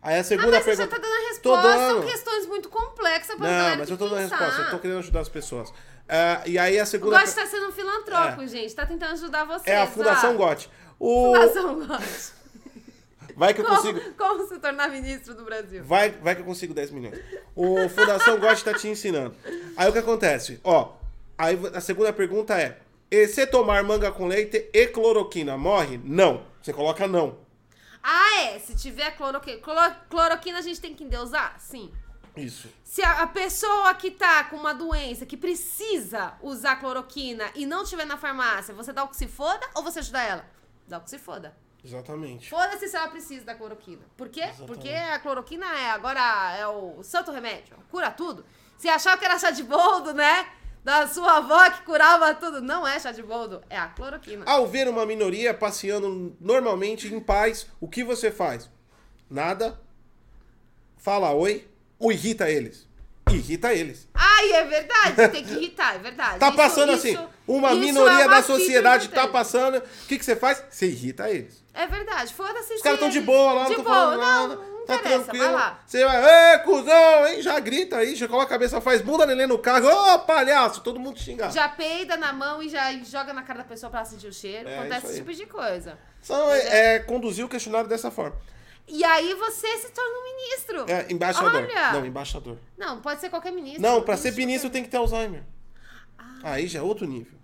Aí a Ah, segunda mas você pergunta. já tá dando a resposta. dando. São questões muito complexas pra Não, mas eu tô dando a resposta. Eu tô querendo ajudar as pessoas. Ah, e aí a O segunda. Gotti tá sendo um filantropo, gente. Tá tentando ajudar vocês. É a Fundação ah. Gotti. O... Fundação Gotti. Vai que eu consigo. Como, se tornar ministro do Brasil? Vai, vai que eu consigo 10 milhões. O Fundação Gotti tá te ensinando. Aí o que acontece? Ó, aí a segunda pergunta é: e se tomar manga com leite e cloroquina, morre? Não. Você coloca não. Ah, é. Se tiver cloroquina. cloro- Cloroquina a gente tem que endeusar? Sim. Isso. Se a, a pessoa que tá com uma doença que precisa usar cloroquina e não tiver na farmácia, você dá o que se foda ou você ajuda ela? Dá o que se foda. Exatamente. Foda-se se ela precisa da cloroquina. Por quê? Exatamente. Porque a cloroquina é agora é o santo remédio. Cura tudo. Se achava que era chá de boldo, né? Da sua avó que curava tudo. Não é chá de boldo, é a cloroquina. Ao ver uma minoria passeando normalmente em paz, o que você faz? Nada. Fala oi ou irrita eles. Irrita eles. Ai, é verdade. Tem que irritar, é verdade. Tá Isso- passando isso- assim. Uma isso minoria é da sociedade tá passando. O que, que você faz? Você irrita eles. É verdade. Foda-se Os caras estão de boa lá, não De tô boa, falando não, nada. não tá interessa, tranquilo. vai lá. Você vai, ê, cuzão, hein? Já grita aí, já coloca a cabeça, faz bunda neném no carro. Ô, palhaço, todo mundo xingar. Já peida na mão e já joga na cara da pessoa pra sentir o cheiro. É, Acontece esse tipo de coisa. São, é, é, conduzir o questionário dessa forma. E aí você se torna um ministro. É, embaixador. Olha! Não, embaixador. Não, pode ser qualquer ministro. Não, pra ser Ministro tem que ter Alzheimer. Aí já é outro nível.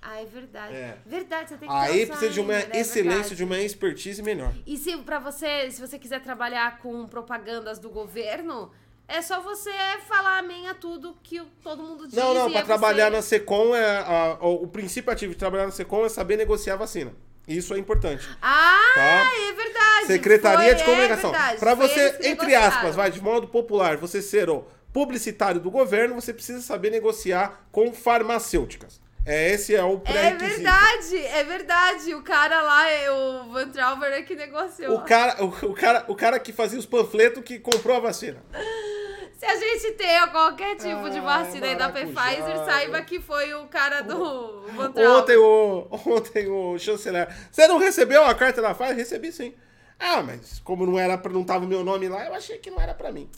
Ah, é verdade. É. Verdade, você tem que ter Aí precisa de uma Alzheimer, é excelência, verdade. de uma expertise melhor. E se para você, se você quiser trabalhar com propagandas do governo, é só você falar amém a tudo que todo mundo diz. Não, não, pra é trabalhar você... na SECOM, é, a- o, o princípio ativo de trabalhar na SECOM é saber negociar a vacina. Isso é importante. Ah, Tá? é verdade. Secretaria Foi- de Comunicação. É foi você, entre aspas, vai, de modo popular, você ser o publicitário do governo, você precisa saber negociar com farmacêuticas. É, esse é o É pré-requisito. verdade, é verdade. O cara lá, é o Van Trauber, é que negociou. O cara, o, o cara, o cara que fazia os panfletos que comprou a vacina. Se a gente tem qualquer tipo de Ai, vacina aí da. Pfizer, saiba que foi o cara do. Ontem o, ontem o chanceler. Você não recebeu a carta da Pfizer? Recebi sim. Ah, mas como não era pra, não tava o meu nome lá, eu achei que não era pra mim.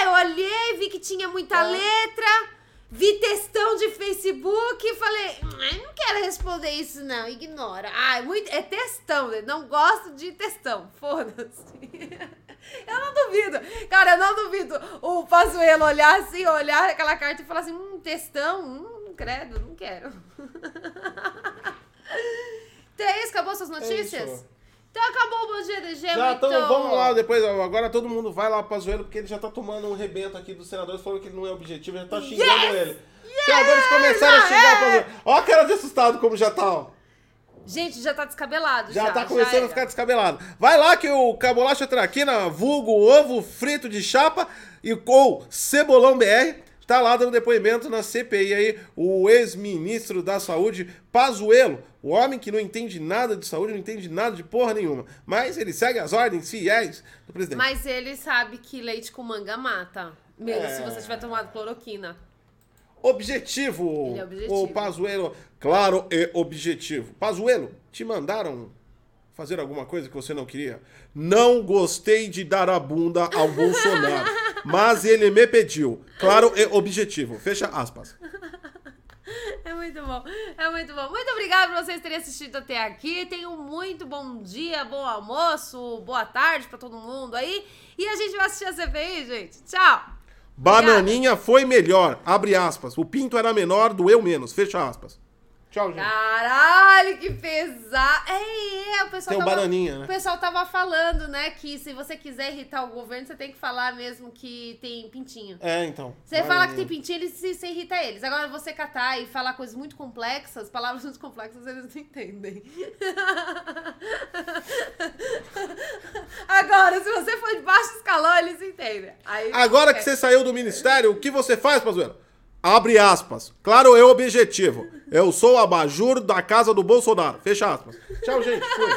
É, eu olhei, vi que tinha muita Ah. letra, vi textão de Facebook e falei, "Ai, não quero responder isso não, ignora. Ah, é, muito, é textão, né? não gosto de textão, foda-se. Eu não duvido, cara, eu não duvido o Pazuello olhar assim, olhar aquela carta e falar assim, hum, textão, hum, credo, não quero. Então é isso, acabou suas notícias? isso. Então acabou o Bom Dia DG, Já então, vamos lá, depois, agora todo mundo vai lá pra zoeiro, porque ele já tá tomando um rebento aqui dos senadores, falando que ele não é objetivo, já tá xingando Yes! ele. Os senadores começaram a xingar é. o Pazuello. Ó a cara de assustado como já tá, ó. Gente, já tá descabelado, já. Já tá começando era. a ficar descabelado. Vai lá que o Cabolacha Traquina, vulgo ovo frito de chapa e ou cebolão BR, tá lá dando depoimento na CPI aí, o ex-ministro da Saúde, Pazuello, o homem que não entende nada de saúde, não entende nada de porra nenhuma, mas ele segue as ordens fiéis do presidente. Mas ele sabe que leite com manga mata. Mesmo É. se você tiver tomado cloroquina. Objetivo, Ele é objetivo. o Pazuello, claro e objetivo. Pazuello, te mandaram fazer alguma coisa que você não queria? Não gostei de dar a bunda ao Bolsonaro, mas ele me pediu. Claro e objetivo. Fecha aspas. É muito bom, é muito bom. Muito obrigada por vocês terem assistido até aqui. Tenham um muito bom dia, bom almoço, boa tarde pra todo mundo aí. E a gente vai assistir a CPI, gente. Tchau! Bananinha foi melhor. Abre aspas. O pinto era menor, doeu menos. Fecha aspas. Tchau, gente. Caralho, que pesado. É, é, o pessoal Tem tava, bananinha, né? O pessoal tava falando, né, que se você quiser irritar o governo, você tem que falar mesmo que tem pintinho. É, então. Você fala que tem Bananinha. pintinho, eles se, se irrita eles. Agora, você catar e falar coisas muito complexas, palavras muito complexas, eles não entendem. Agora, se você for de baixo escalão, eles entendem. Aí, Agora que você saiu do ministério, o que você faz, Pazuello? Abre aspas. Claro, eu objetivo. Eu sou o abajur da casa do Bolsonaro. Fecha aspas. Tchau, gente. Fui.